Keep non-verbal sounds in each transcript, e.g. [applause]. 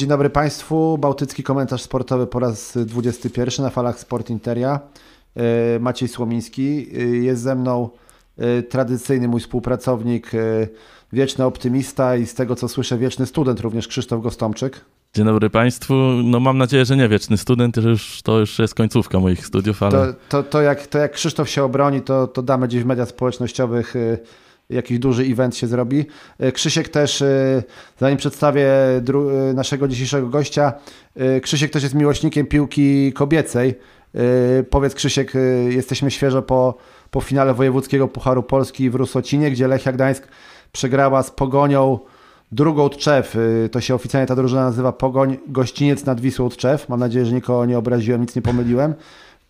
E, dzień dobry Państwu. Bałtycki komentarz sportowy po raz 21 na falach Sport Interia. E, Maciej Słomiński. E, jest ze mną tradycyjny mój współpracownik, wieczny optymista i z tego co słyszę wieczny student również Krzysztof Gostomczyk. Dzień dobry Państwu. No mam nadzieję, że nie wieczny student, że już, to już jest końcówka moich studiów, ale... To, to, to, jak, to jak Krzysztof się obroni, to, to damy gdzieś w mediach społecznościowych jakiś duży event się zrobi. E, Krzysiek też, e, zanim przedstawię e, naszego dzisiejszego gościa, Krzysiek też jest miłośnikiem piłki kobiecej. Powiedz Krzysiek, jesteśmy świeżo po, po finale wojewódzkiego Pucharu Polski w Rusocinie, gdzie Lechia Gdańsk przegrała z Pogonią drugą Tczew. To się oficjalnie ta drużyna nazywa Pogoń Gościniec nad Wisłą Tczew. Mam nadzieję, że nikogo nie obraziłem, nic nie pomyliłem.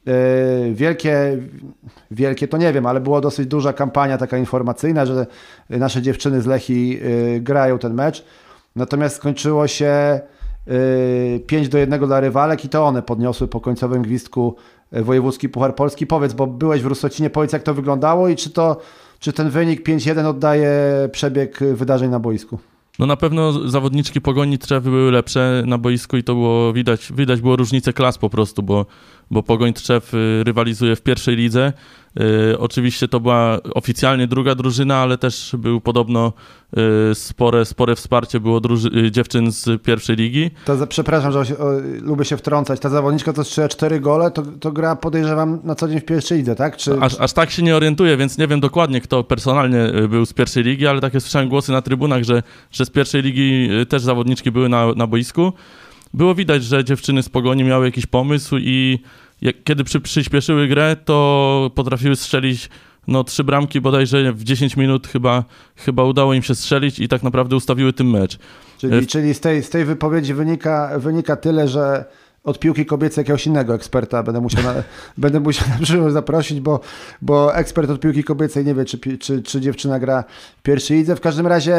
E, wielkie, wielkie to nie wiem, ale była dosyć duża kampania taka informacyjna, że nasze dziewczyny z Lechi e, grają ten mecz. Natomiast skończyło się 5 e, do 1 dla rywalek i to one podniosły po końcowym gwizdku wojewódzki Puchar Polski. Powiedz, bo byłeś w Rusocinie, powiedz jak to wyglądało i czy, to, czy ten wynik 5-1 oddaje przebieg wydarzeń na boisku? No na pewno zawodniczki Pogoni Trzewy były lepsze na boisku i to było widać, widać było różnicę klas po prostu, bo, bo Pogoń Trzew rywalizuje w pierwszej lidze, oczywiście to była oficjalnie druga drużyna, ale też był podobno y, spore, spore wsparcie było y, dziewczyn z pierwszej ligi. To, przepraszam, że o, lubię się wtrącać. Ta zawodniczka, co strzela cztery gole, to, to gra podejrzewam na co dzień w pierwszej lidze, tak? Czy... Aż, aż tak się nie orientuję, więc nie wiem dokładnie, kto personalnie był z pierwszej ligi, ale takie słyszałem głosy na trybunach, że, że z pierwszej ligi też zawodniczki były na, na boisku. Było widać, że dziewczyny z Pogoni miały jakiś pomysł i jak, kiedy przy, przyspieszyły grę, to potrafiły strzelić no, trzy bramki bodajże w 10 minut chyba, chyba udało im się strzelić i tak naprawdę ustawiły tym mecz. Czyli, e, czyli z, tej, z tej wypowiedzi wynika, wynika tyle, że od piłki kobiecej jakiegoś innego eksperta będę musiał na, [laughs] będę musiał na przyszłość zaprosić, bo, bo ekspert od piłki kobiecej nie wie, czy, czy, czy dziewczyna gra w pierwszej lidze. W każdym razie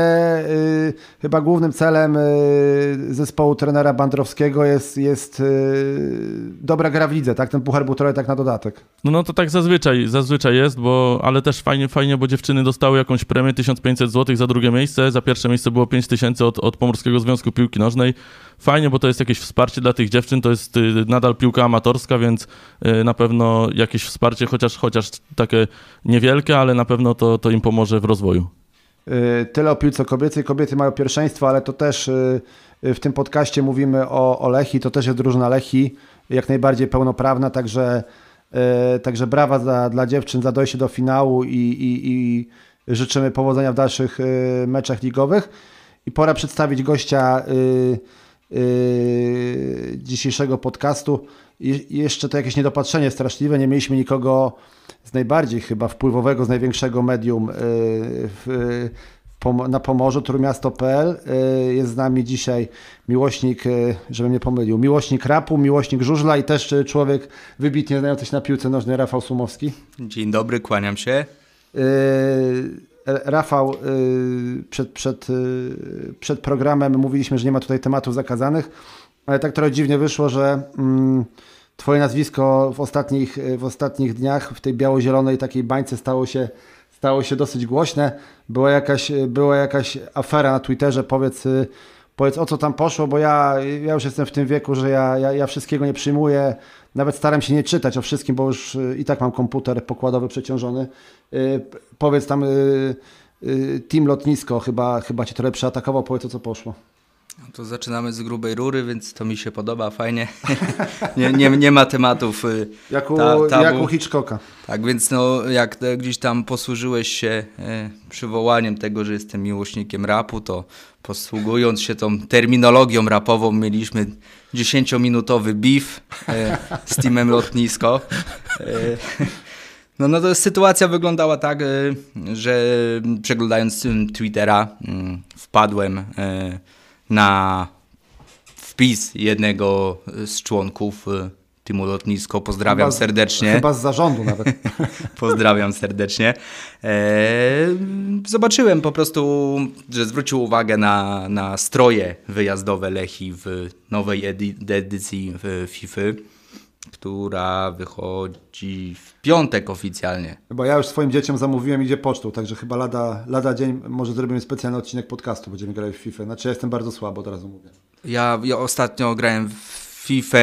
y, chyba głównym celem y, zespołu trenera Bandrowskiego jest, jest y, dobra gra w lidze, tak? Ten puchar był trochę tak na dodatek. No, no to tak zazwyczaj, zazwyczaj jest, bo, ale też fajnie, fajnie, bo dziewczyny dostały jakąś premię 1500 zł za drugie miejsce, za pierwsze miejsce było 5000 od, od Pomorskiego Związku Piłki Nożnej. Fajnie, bo to jest jakieś wsparcie dla tych dziewczyn, to jest y, nadal piłka amatorska, więc y, na pewno jakieś wsparcie, chociaż, chociaż takie niewielkie, ale na pewno to, to im pomoże w rozwoju. Y, tyle o piłce kobiecej. Kobiety mają pierwszeństwo, ale to też w tym podcaście mówimy o, o Lechi. To też jest drużyna Lechi, jak najbardziej pełnoprawna, także, także brawa dla, dla dziewczyn za dojście do finału i, i, i życzymy powodzenia w dalszych meczach ligowych. I pora przedstawić gościa Yy, dzisiejszego podcastu. I jeszcze to jakieś niedopatrzenie straszliwe. Nie mieliśmy nikogo z najbardziej chyba wpływowego, z największego medium yy, w, na Pomorzu, Trójmiasto.pl. Yy, jest z nami dzisiaj miłośnik, żebym nie pomylił, miłośnik rapu, miłośnik żużla i też człowiek wybitnie znający się na piłce nożnej, Rafał Sumowski. Dzień dobry, kłaniam się. E, Rafał, y, przed, przed, y, przed programem mówiliśmy, że nie ma tutaj tematów zakazanych, ale tak trochę dziwnie wyszło, że mm, Twoje nazwisko w ostatnich, w ostatnich dniach w tej biało-zielonej takiej bańce stało się, stało się dosyć głośne. Była jakaś, była jakaś afera na Twitterze, powiedz, y, powiedz o co tam poszło, bo ja, ja już jestem w tym wieku, że ja, ja, ja wszystkiego nie przyjmuję nawet staram się nie czytać o wszystkim, bo już y, i tak mam komputer pokładowy przeciążony. Y, powiedz tam, y, team lotnisko chyba, chyba cię trochę przeatakował, powiedz o co poszło. No to zaczynamy z grubej rury, więc to mi się podoba, fajnie. [laughs] nie, nie, nie ma tematów jak u, ta, jak u Hitchcocka. Tak, więc no, jak gdzieś tam posłużyłeś się przywołaniem tego, że jestem miłośnikiem rapu, to posługując się tą terminologią rapową mieliśmy 10-minutowy beef e, z teamem lotnisko. E, [laughs] no, no to sytuacja wyglądała tak, e, że przeglądając Twittera wpadłem na wpis jednego z członków Teamu Lotnisko. Pozdrawiam chyba z, serdecznie. Chyba z zarządu nawet. [laughs] Pozdrawiam serdecznie. Eee, zobaczyłem po prostu, że zwrócił uwagę na, na stroje wyjazdowe Lechi w nowej edy edycji FIFA, która wychodzi w piątek oficjalnie. Bo ja już swoim dzieciom zamówiłem, idzie pocztą, także chyba lada, lada dzień może zrobimy specjalny odcinek podcastu, będziemy grali w FIFA. Znaczy ja jestem bardzo słabo, od razu mówię. Ja, ja ostatnio grałem w FIFA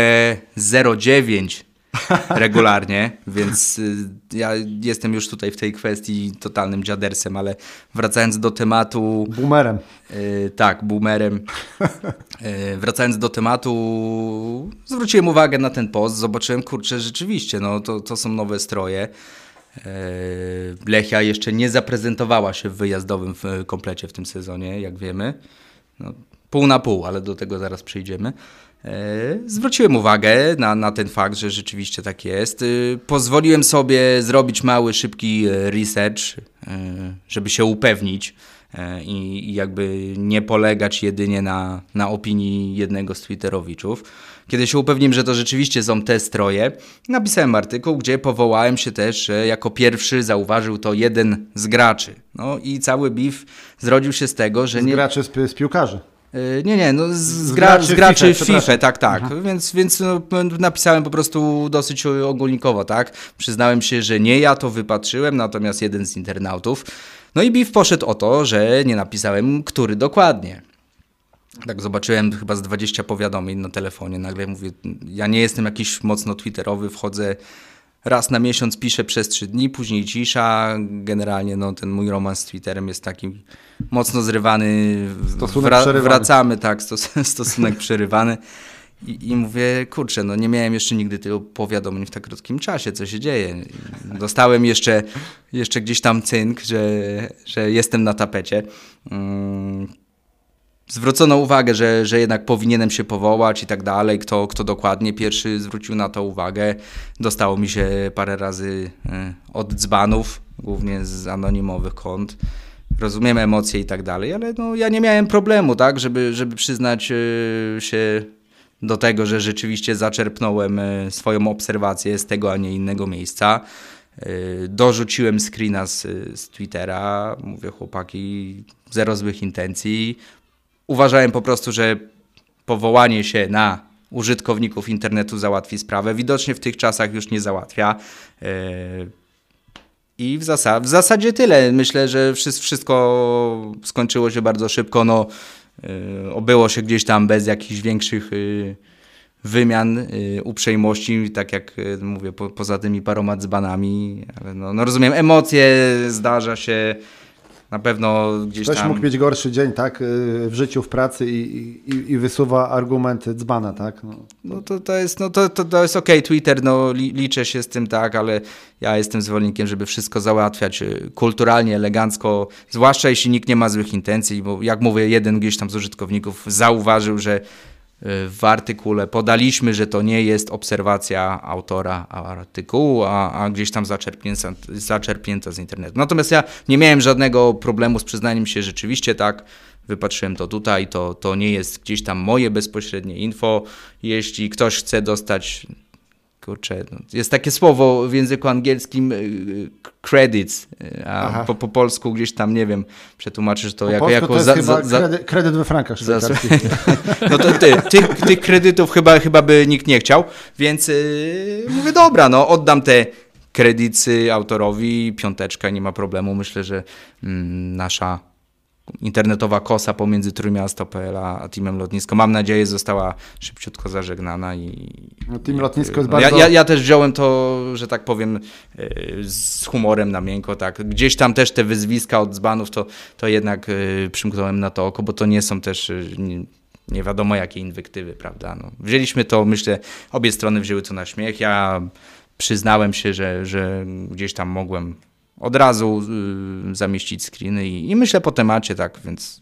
09 [laughs] regularnie, więc y, ja jestem już tutaj w tej kwestii totalnym dziadersem, ale wracając do tematu... Boomerem. y, tak, boomerem. [laughs] Y, wracając do tematu, zwróciłem uwagę na ten post, zobaczyłem, kurczę, rzeczywiście, no to, to są nowe stroje. Y, Lechia jeszcze nie zaprezentowała się w wyjazdowym komplecie w tym sezonie, jak wiemy. No, pół na pół, ale do tego zaraz przejdziemy. E, Zwróciłem uwagę na, na ten fakt, że rzeczywiście tak jest. E, Pozwoliłem sobie zrobić mały, szybki e, research, żeby się upewnić i, i jakby nie polegać jedynie na, na opinii jednego z Twitterowiczów. Kiedy się upewniłem, że to rzeczywiście są te stroje, napisałem artykuł, gdzie powołałem się też, że jako pierwszy zauważył to jeden z graczy. No i cały beef zrodził się z tego, że Z nie... graczy z, z piłkarzy. Yy, Nie, nie, no z, z, gra, graczy z graczy FIFA, FIFA, tak, tak. Więc, więc no, napisałem po prostu dosyć ogólnikowo, tak. Przyznałem się, że nie ja to wypatrzyłem, natomiast jeden z internautów. No i beef poszedł o to, że nie napisałem, który dokładnie. Tak zobaczyłem chyba z 20 powiadomień na telefonie. Nagle mówię, ja nie jestem jakiś mocno twitterowy, wchodzę raz na miesiąc, piszę przez trzy dni, później cisza. Generalnie no, ten mój romans z Twitterem jest taki mocno zrywany. Stosunek przerywany. Wracamy, tak, stos [laughs] stosunek przerywany. I, I mówię, kurczę, no nie miałem jeszcze nigdy tylu powiadomień w tak krótkim czasie, co się dzieje. Dostałem jeszcze, jeszcze gdzieś tam cynk, że, że jestem na tapecie. Mm, zwrócono uwagę, że, że jednak powinienem się powołać i tak dalej. Kto, kto dokładnie pierwszy zwrócił na to uwagę. Dostało mi się parę razy e, od dzbanów, głównie z anonimowych kont. Rozumiem emocje i tak dalej, ale no, ja nie miałem problemu, tak, żeby, żeby przyznać e, się do tego, że rzeczywiście zaczerpnąłem e, swoją obserwację z tego, a nie innego miejsca. Dorzuciłem screena z, z Twittera. Mówię, chłopaki, zero złych intencji. Uważałem po prostu, że powołanie się na użytkowników internetu załatwi sprawę. Widocznie w tych czasach już nie załatwia. E, I w, w zasadzie tyle. Myślę, że wszy- wszystko skończyło się bardzo szybko. No, e, obyło się gdzieś tam bez jakichś większych e, wymian, uprzejmości, tak jak mówię, po, poza tymi paroma dzbanami, ale no, no rozumiem, emocje zdarza się, na pewno gdzieś Ktoś tam... mógł mieć gorszy dzień, tak? y, W życiu, w pracy i, i, i wysuwa argument dzbana, tak? No. No to, to jest, no to, to, to jest okej, Twitter, no li, liczę się z tym, tak, ale ja jestem zwolennikiem, żeby wszystko załatwiać y, kulturalnie, elegancko, zwłaszcza jeśli nikt nie ma złych intencji, bo jak mówię, jeden gdzieś tam z użytkowników zauważył, że w artykule podaliśmy, że to nie jest obserwacja autora artykułu, a, a gdzieś tam zaczerpnięta, zaczerpnięta z internetu. Natomiast ja nie miałem żadnego problemu z przyznaniem się rzeczywiście tak, wypatrzyłem to tutaj, to, to nie jest gdzieś tam moje bezpośrednie info. Jeśli ktoś chce dostać, kurczę, no, jest takie słowo w języku angielskim y, credits, a Aha. po, po polsku gdzieś tam, nie wiem, przetłumaczysz to Po jako, jako to jest za, chyba za, kredyt, kredyt we frankach. za, szwajcarskich. [laughs] no to ty, tych, tych kredytów chyba, chyba by nikt nie chciał, więc yy, mówię, dobra, no oddam te kredyty autorowi, piąteczka, nie ma problemu. Myślę, że mm, nasza internetowa kosa pomiędzy Trójmiasto.pl a Teamem Lotnisko, mam nadzieję, została szybciutko zażegnana i... No, Team Lotnisko jest bardzo... ja, ja, ja też wziąłem to, że tak powiem, yy, z humorem na miękko, tak. Gdzieś tam też te wyzwiska od dzbanów, to, to jednak yy, przymknąłem na to oko, bo to nie są też yy, nie, nie wiadomo jakie inwektywy, prawda. No, wzięliśmy to, myślę, obie strony wzięły to na śmiech. Ja przyznałem się, że, że gdzieś tam mogłem od razu yy, zamieścić screeny i, i myślę po temacie, tak, więc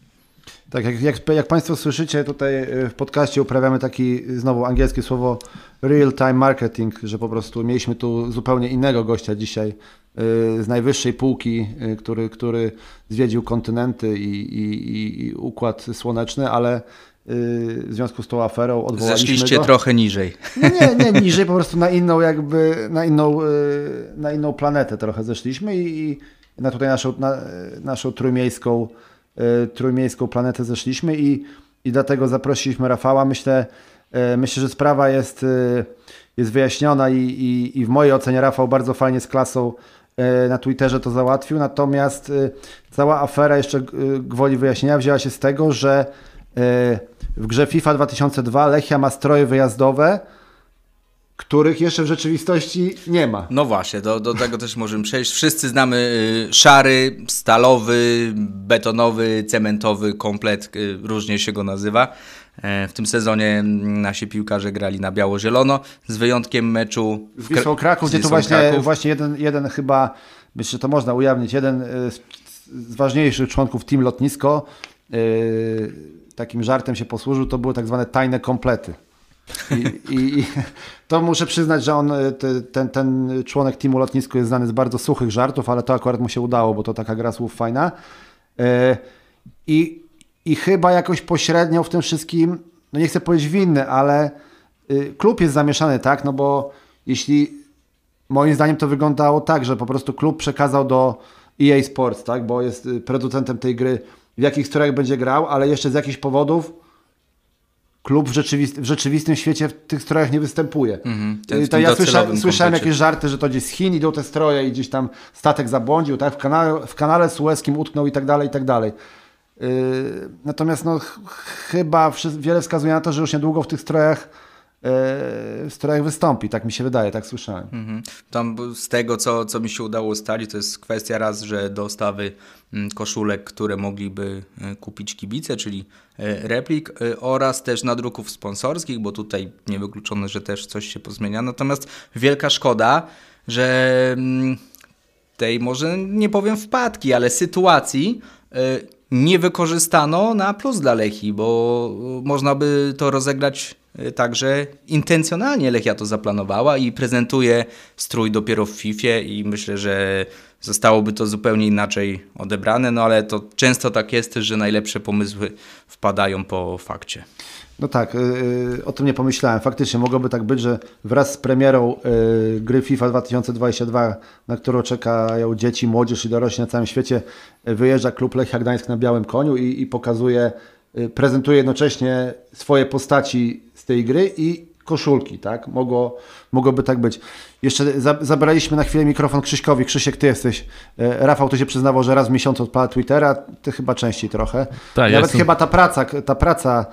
Tak, jak, jak, jak Państwo słyszycie, tutaj y, w podcaście uprawiamy taki, znowu angielskie słowo real-time marketing, że po prostu mieliśmy tu zupełnie innego gościa dzisiaj y, z najwyższej półki, y, który, który zwiedził kontynenty i, i, i- układ słoneczny, ale y, w związku z tą aferą odwołaliśmy zeszliście go. trochę niżej. Nie, nie, [laughs] niżej po prostu na inną jakby, na inną, y, na inną planetę trochę zeszliśmy i, i na tutaj naszą, na, naszą trójmiejską, y, trójmiejską planetę zeszliśmy i, i dlatego zaprosiliśmy Rafała. Myślę, y, myślę że sprawa jest, y, jest wyjaśniona i, i, i w mojej ocenie Rafał bardzo fajnie z klasą y, na Twitterze to załatwił, natomiast y, cała afera jeszcze y, gwoli wyjaśnienia wzięła się z tego, że w grze FIFA 2002 Lechia ma stroje wyjazdowe, których jeszcze w rzeczywistości nie ma. No właśnie, do, do tego też możemy przejść. Wszyscy znamy y, szary, stalowy, betonowy, cementowy komplet, y, różnie się go nazywa. E, w tym sezonie nasi piłkarze grali na biało-zielono, z wyjątkiem meczu z Wisłą Kraków, gdzie tu właśnie, Kraków. właśnie jeden, jeden chyba, myślę, że to można ujawnić, jeden y, z, z ważniejszych członków team lotnisko yy, takim żartem się posłużył, to były tak zwane tajne komplety. I, i, I, to muszę przyznać, że on, ten, ten członek teamu lotnisko jest znany z bardzo suchych żartów, ale to akurat mu się udało, bo to taka gra słów fajna. E, I, i chyba jakoś pośrednio w tym wszystkim, no nie chcę powiedzieć winny, ale y, klub jest zamieszany, tak? No bo jeśli moim zdaniem to wyglądało tak, że po prostu klub przekazał do EA Sports, tak? Bo jest y, producentem tej gry, w jakich strojach będzie grał, ale jeszcze z jakichś powodów klub w, rzeczywist w rzeczywistym świecie w tych strojach nie występuje. Mm -hmm. to ja słysza, słyszałem jakieś żarty, że to gdzieś z Chin idą te stroje i gdzieś tam statek zabłądził, tak? w, kanale, w kanale sueskim utknął i tak dalej, i tak dalej. Yy, natomiast no, chyba wiele wskazuje na to, że już niedługo w tych strojach w strojach wystąpi, tak mi się wydaje, tak słyszałem. Mhm. Tam z tego, co, co mi się udało ustalić, to jest kwestia raz, że dostawy mm, koszulek, które mogliby e, kupić kibice, czyli e, replik e, oraz też nadruków sponsorskich, bo tutaj niewykluczone, że też coś się pozmienia. Natomiast wielka szkoda, że mm, tej może nie powiem wpadki, ale sytuacji nie wykorzystano na plus dla Lechi, bo można by to rozegrać także intencjonalnie Lechia to zaplanowała i prezentuje strój dopiero w FIFA i myślę, że zostałoby to zupełnie inaczej odebrane, no ale to często tak jest, że najlepsze pomysły wpadają po fakcie. No tak, yy, o tym nie pomyślałem. Faktycznie mogłoby tak być, że wraz z premierą gry FIFA 2022, na którą czekają dzieci, młodzież i dorośli na całym świecie, wyjeżdża klub Lechia Gdańsk na białym koniu i, i pokazuje, prezentuje jednocześnie swoje postaci tej gry i koszulki, tak? Mogło, mogłoby tak być. Jeszcze za, zabraliśmy na chwilę mikrofon Krzyśkowi. Krzysiek, ty jesteś. E, Rafał, ty się przyznawał, że raz w miesiącu odpala Twittera, ty chyba częściej trochę. Tak, Nawet jestem... chyba ta praca, ta praca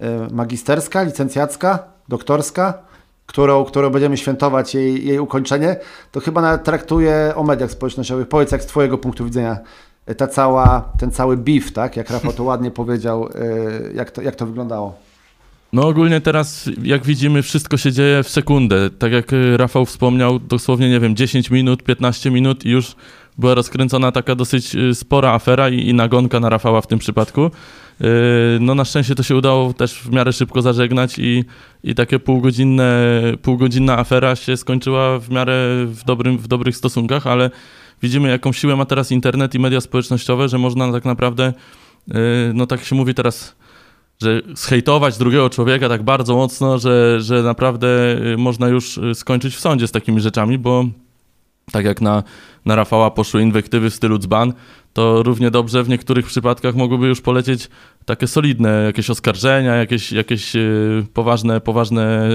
e, magisterska, licencjacka, doktorska, którą, którą będziemy świętować jej, jej ukończenie, to chyba nawet traktuje o mediach społecznościowych. Powiedz, jak z twojego punktu widzenia e, ta cała, ten cały beef, tak? Jak Rafał to ładnie powiedział, jak to, jak to wyglądało? No ogólnie teraz, jak widzimy, wszystko się dzieje w sekundę. Tak jak y, Rafał wspomniał, dosłownie, nie wiem, 10 minut, 15 minut i już była rozkręcona taka dosyć y, spora afera i, i nagonka na Rafała w tym przypadku. Y, no na szczęście to się udało też w miarę szybko zażegnać i, i takie półgodzinne, półgodzinna afera się skończyła w miarę w, dobrym, w dobrych stosunkach, ale widzimy jaką siłę ma teraz internet i media społecznościowe, że można tak naprawdę, no tak się mówi teraz że zhejtować drugiego człowieka tak bardzo mocno, że, że naprawdę y, można już y, skończyć w sądzie z takimi rzeczami, bo tak jak na, na Rafała poszły inwektywy w stylu dzban, to równie dobrze w niektórych przypadkach mogłyby już polecieć takie solidne jakieś oskarżenia, jakieś, jakieś yy, poważne, poważne,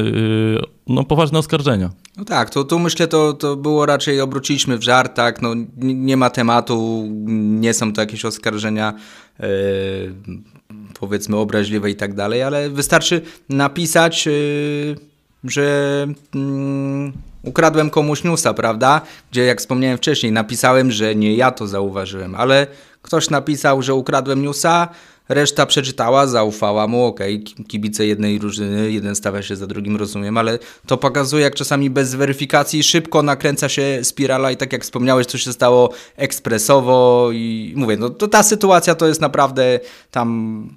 no, poważne oskarżenia. No tak, to, tu myślę, to, to było raczej, obróciliśmy w żart, tak, no, nie ma tematu, nie są to jakieś oskarżenia yy, powiedzmy obraźliwe i tak dalej, ale wystarczy napisać, yy, że yy, ukradłem komuś newsa, prawda? Gdzie jak wspomniałem wcześniej, napisałem, że nie ja to zauważyłem, ale ktoś napisał, że ukradłem newsa, reszta przeczytała, zaufała mu, okej, okay, kibice jednej drużyny, jeden stawia się za drugim, rozumiem, ale to pokazuje, jak czasami bez weryfikacji szybko nakręca się spirala i tak jak wspomniałeś, to się stało ekspresowo i mówię, no to ta sytuacja to jest naprawdę tam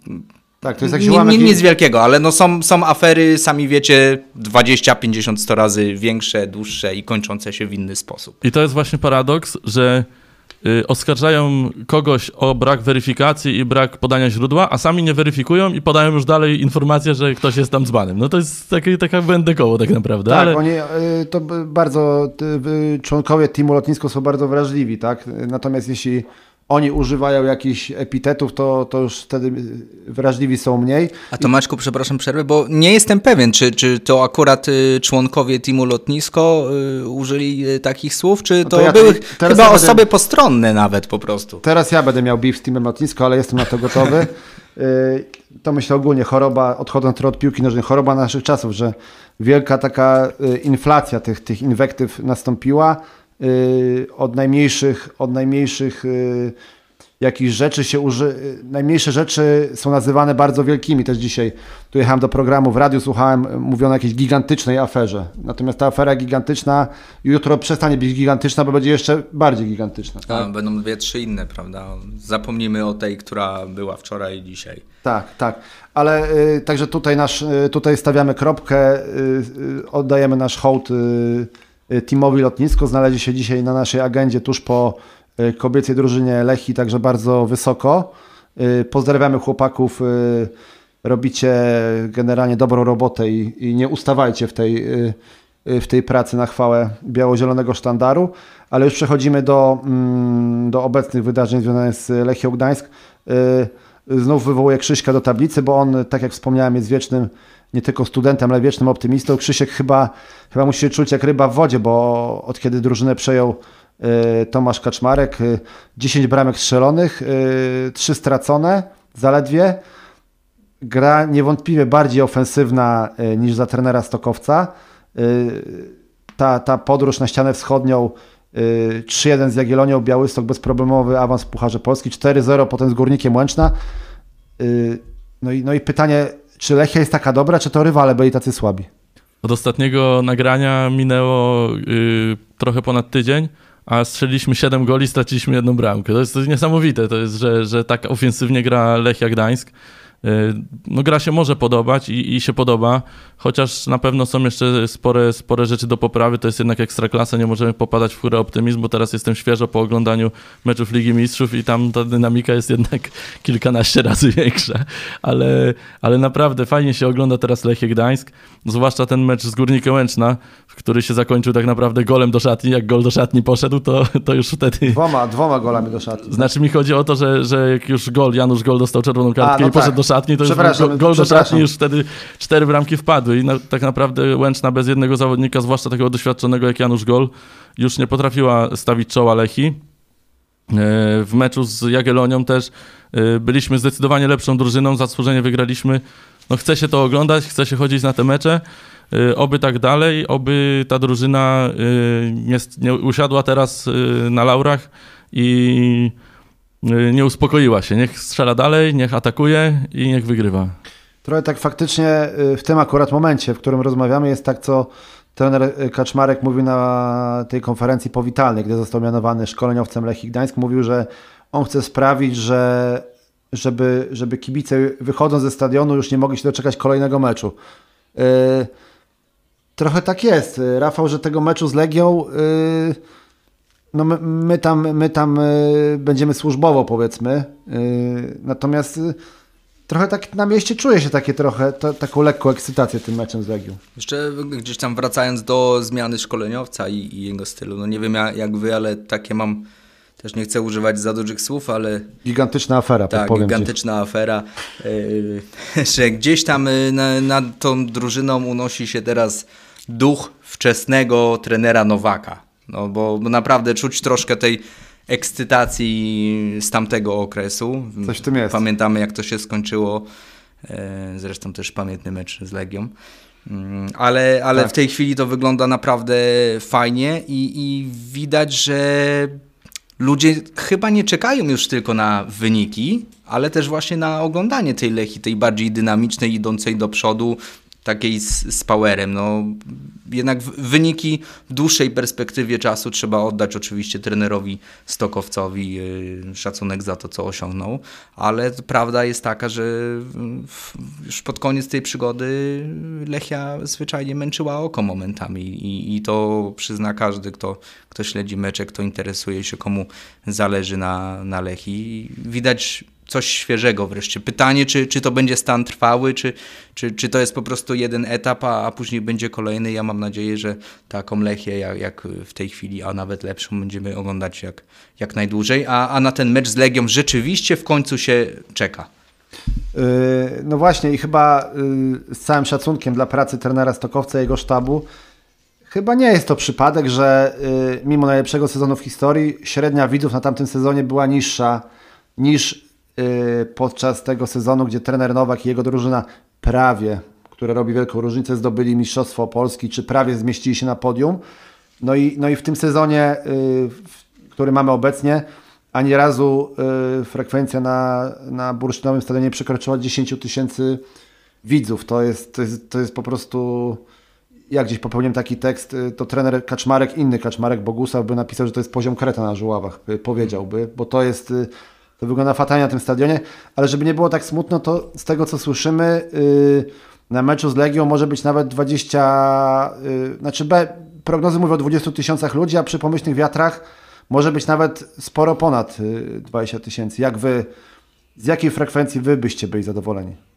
tak, to jest jak Ni, nic wielkiego, ale no są, są afery, sami wiecie, 20, 50, 100 razy większe, dłuższe i kończące się w inny sposób. I to jest właśnie paradoks, że oskarżają kogoś o brak weryfikacji i brak podania źródła, a sami nie weryfikują i podają już dalej informację, że ktoś jest tam dzbanem. No to jest takie, taka błędne koło tak naprawdę. Tak, ale... oni y, to bardzo, y, członkowie teamu lotnisko są bardzo wrażliwi, tak? Natomiast jeśli oni używają jakichś epitetów, to, to już wtedy wrażliwi są mniej. A to Maćku, przepraszam przerwę, bo nie jestem pewien, czy, czy to akurat y, członkowie teamu lotnisko y, użyli y, takich słów, czy to, no to ja, były chyba ja osoby będę, postronne nawet po prostu. Teraz ja będę miał beef z teamem lotnisko, ale jestem na to gotowy. [laughs] to myślę ogólnie choroba, odchodząc trochę od piłki nożnej, choroba naszych czasów, że wielka taka inflacja tych, tych inwektyw nastąpiła od najmniejszych, od najmniejszych jakichś rzeczy się uży... najmniejsze rzeczy są nazywane bardzo wielkimi. Też dzisiaj tu jechałem do programu w radiu, słuchałem, mówiono o jakiejś gigantycznej aferze. Natomiast ta afera gigantyczna jutro przestanie być gigantyczna, bo będzie jeszcze bardziej gigantyczna. Tak? A, będą dwie, trzy inne, prawda? Zapomnimy o tej, która była wczoraj i dzisiaj. Tak, tak. Ale y, także tutaj, nasz, y, tutaj stawiamy kropkę, y, y oddajemy nasz hołd y, y, teamowi lotnisko. Znaleźli się dzisiaj na naszej agendzie tuż po Y, kobiecej drużynie Lechi, także bardzo wysoko. Y, pozdrawiamy chłopaków, y, robicie generalnie dobrą robotę i, i nie ustawajcie w tej, w tej pracy na chwałę biało-zielonego sztandaru, ale już przechodzimy do, mm, do obecnych wydarzeń związanych z Lechią Gdańsk. Znów wywołuję Krzyśka do tablicy, bo on, tak jak wspomniałem, jest wiecznym nie tylko studentem, ale wiecznym optymistą. Krzysiek chyba, chyba musi się czuć jak ryba w wodzie, bo od kiedy drużynę przejął Y, Tomasz Kaczmarek, 10 y, bramek strzelonych, 3 y, stracone zaledwie. Gra niewątpliwie bardziej ofensywna niż za trenera Stokowca. Ta, ta podróż na ścianę wschodnią 3-1 z Jagiellonią, Białystok bezproblemowy awans w Pucharze Polski, 4-0 potem z Górnikiem Łęczna. No i, no i pytanie, czy Lechia jest taka dobra, czy to rywale byli tacy słabi? Od ostatniego nagrania minęło yy, trochę ponad tydzień a strzeliliśmy 7 goli, straciliśmy jedną bramkę. To jest, to jest niesamowite, to jest, że, że tak ofensywnie gra Lechia Gdańsk. Y, no gra się może podobać i, i, się podoba, chociaż na pewno są jeszcze spore, spore rzeczy do poprawy, to jest jednak ekstraklasa, nie możemy popadać w chórę optymizmu, bo teraz jestem świeżo po oglądaniu meczów Ligi Mistrzów i tam ta dynamika jest jednak [laughs] kilkanaście razy [laughs] większa, ale, ale naprawdę fajnie się ogląda teraz Lechie Gdańsk, zwłaszcza ten mecz z Górnikiem Łęczna, który się zakończył tak naprawdę golem do szatni, jak gol do szatni poszedł, to, to już wtedy... Dwoma, dwoma golami do szatni. Znaczy mi chodzi o to, że, że jak już gol, Janusz Gol dostał czerwoną kartkę A, no i poszedł tak. do szatni, to już gol, gol do szatni, już wtedy cztery bramki wpadły i na, tak naprawdę Łęczna bez jednego zawodnika, zwłaszcza takiego doświadczonego jak Janusz Gol, już nie potrafiła stawić czoła Lechi. E, w meczu z Jagiellonią też e, byliśmy zdecydowanie lepszą drużyną, zasłużenie wygraliśmy. No chce się to oglądać, chce się chodzić na te mecze. E, oby tak dalej, oby ta drużyna nie, nie usiadła teraz na laurach i nie uspokoiła się. Niech strzela dalej, niech atakuje i niech wygrywa. Trochę tak faktycznie y, w tym akurat momencie, w którym rozmawiamy, jest tak, co trener y, Kaczmarek mówił na tej konferencji powitalnej, gdy został mianowany szkoleniowcem Lechii Gdańsk. Mówił, że on chce sprawić, że żeby, żeby kibice wychodząc ze stadionu już nie mogli się doczekać kolejnego meczu. Yy, trochę tak jest, Rafał, że tego meczu z Legią yy, no my, my, tam, my tam yy, będziemy służbowo powiedzmy, natomiast trochę tak na mieście czuje się takie trochę, to, taką lekką ekscytację tym meczem z Legią. Jeszcze gdzieś tam wracając do zmiany szkoleniowca i, i jego stylu, no nie wiem jak wy, ale takie mam, też nie chcę używać za dużych słów, ale... Gigantyczna afera, tak, gigantyczna ci. afera, yy, [laughs] że gdzieś tam na, nad tą drużyną unosi się teraz duch wczesnego trenera Nowaka. No bo, naprawdę czuć troszkę tej ekscytacji z tamtego okresu. Coś w tym jest. Pamiętamy, jak to się skończyło. E, zresztą też pamiętny mecz z Legią. Mm, ale, ale tak. w tej chwili to wygląda naprawdę fajnie i, i widać, że ludzie chyba nie czekają już tylko na wyniki, ale też właśnie na oglądanie tej Lechi, tej bardziej dynamicznej, idącej do przodu, takiej z, z powerem. No, jednak wyniki w dłuższej perspektywie czasu trzeba oddać oczywiście trenerowi Stokowcowi yy, szacunek za to, co osiągnął, ale prawda jest taka, że już pod koniec tej przygody Lechia zwyczajnie męczyła oko momentami i, i to przyzna każdy, kto, kto śledzi mecze, kto interesuje się, komu zależy na, na Lechi. Widać coś świeżego wreszcie. Pytanie, czy, czy to będzie stan trwały, czy, czy, czy to jest po prostu jeden etap, a, a później będzie kolejny. Ja mam nadzieję, że taką Lechię jak, jak w tej chwili, a nawet lepszą będziemy oglądać jak, jak najdłużej, a, a na ten mecz z Legią rzeczywiście w końcu się czeka. Yy, no właśnie i chyba yy, z całym szacunkiem dla pracy trenera Stokowca i jego sztabu, chyba nie jest to przypadek, że yy, mimo najlepszego sezonu w historii średnia widzów na tamtym sezonie była niższa niż podczas tego sezonu, gdzie trener Nowak i jego drużyna prawie, która robi wielką różnicę, zdobyli Mistrzostwo Polski, czy prawie zmieścili się na podium. No i, no i w tym sezonie, y, który mamy obecnie, ani razu y, frekwencja na, na bursztynowym stadionie nie przekroczyła 10 tysięcy widzów. To jest, to, jest, to jest po prostu... Ja gdzieś popełniłem taki tekst, y, to trener Kaczmarek, inny Kaczmarek Bogusław by napisał, że to jest poziom kreta na żuławach, y, powiedziałby, bo to jest... To wygląda fatalnie na tym stadionie, ale żeby nie było tak smutno, to z tego co słyszymy, y, na meczu z Legią może być nawet 20, y, znaczy B, prognozy mówią o 20 tysiącach ludzi, a przy pomyślnych wiatrach może być nawet sporo ponad y, 20 tysięcy. Jak wy, z jakiej frekwencji wy byście byli zadowoleni?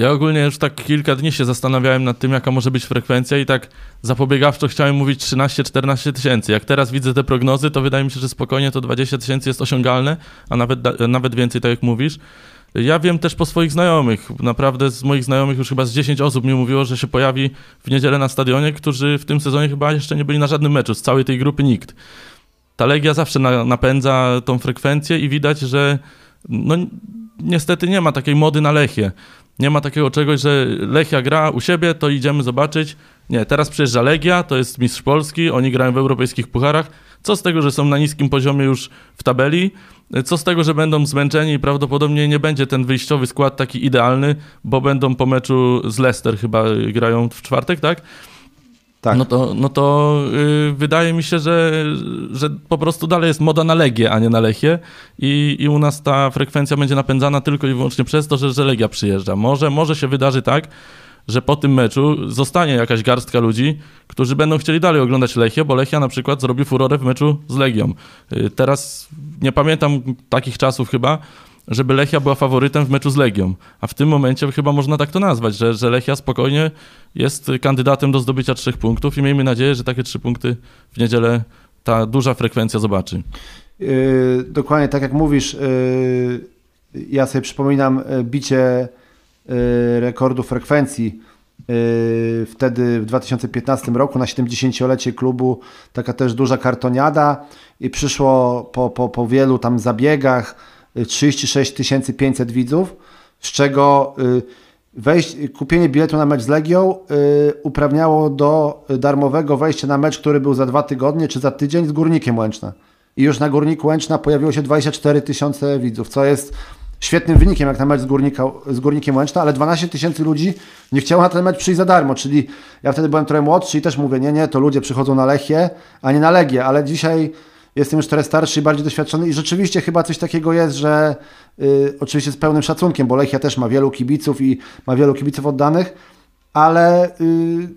Ja ogólnie już tak kilka dni się zastanawiałem nad tym, jaka może być frekwencja i tak zapobiegawczo chciałem mówić 13-14 tysięcy. Jak teraz widzę te prognozy, to wydaje mi się, że spokojnie to 20 tysięcy jest osiągalne, a nawet, nawet więcej, tak jak mówisz. Ja wiem też po swoich znajomych, naprawdę z moich znajomych już chyba z 10 osób mi mówiło, że się pojawi w niedzielę na stadionie, którzy w tym sezonie chyba jeszcze nie byli na żadnym meczu, z całej tej grupy nikt. Ta Legia zawsze na, napędza tą frekwencję i widać, że no, niestety nie ma takiej mody na Lechię. Nie ma takiego czegoś, że Lechia gra u siebie, to idziemy zobaczyć. Nie, teraz przyjeżdża Legia, to jest mistrz Polski, oni grają w europejskich pucharach. Co z tego, że są na niskim poziomie już w tabeli? Co z tego, że będą zmęczeni i prawdopodobnie nie będzie ten wyjściowy skład taki idealny, bo będą po meczu z Leicester chyba grają w czwartek, tak? Tak. No to, no to yy, wydaje mi się, że, że po prostu dalej jest moda na Legię, a nie na Lechię i, i u nas ta frekwencja będzie napędzana tylko i wyłącznie przez to, że, że Legia przyjeżdża. Może, może się wydarzy tak, że po tym meczu zostanie jakaś garstka ludzi, którzy będą chcieli dalej oglądać Lechię, bo Lechia na przykład zrobi furorę w meczu z Legią. Yy, Teraz nie pamiętam takich czasów chyba, żeby Lechia była faworytem w meczu z Legią. A w tym momencie chyba można tak to nazwać, że, że Lechia spokojnie jest kandydatem do zdobycia trzech punktów i miejmy nadzieję, że takie trzy punkty w niedzielę ta duża frekwencja zobaczy. Yy, dokładnie tak jak mówisz, yy, ja sobie przypominam yy, bicie yy, rekordu frekwencji yy, wtedy w 2015 roku na 70-lecie klubu taka też duża kartoniada i przyszło po, po, po wielu tam zabiegach 36 500 widzów, z czego yy, wejść, kupienie biletu na mecz z Legią yy, uprawniało do darmowego wejścia na mecz, który był za dwa tygodnie czy za tydzień z Górnikiem Łęczna. I już na Górniku Łęczna pojawiło się 24 tysiące widzów, co jest świetnym wynikiem jak na mecz z, Górnika, z Górnikiem Łęczna, ale 12 tysięcy ludzi nie chciało na ten mecz przyjść za darmo, czyli ja wtedy byłem trochę młodszy i też mówię, nie, nie, to ludzie przychodzą na Lechię, a nie na Legię, ale dzisiaj jestem już trochę starszy i bardziej doświadczony i rzeczywiście chyba coś takiego jest, że y, oczywiście z pełnym szacunkiem, bo Lechia też ma wielu kibiców i ma wielu kibiców oddanych, ale y,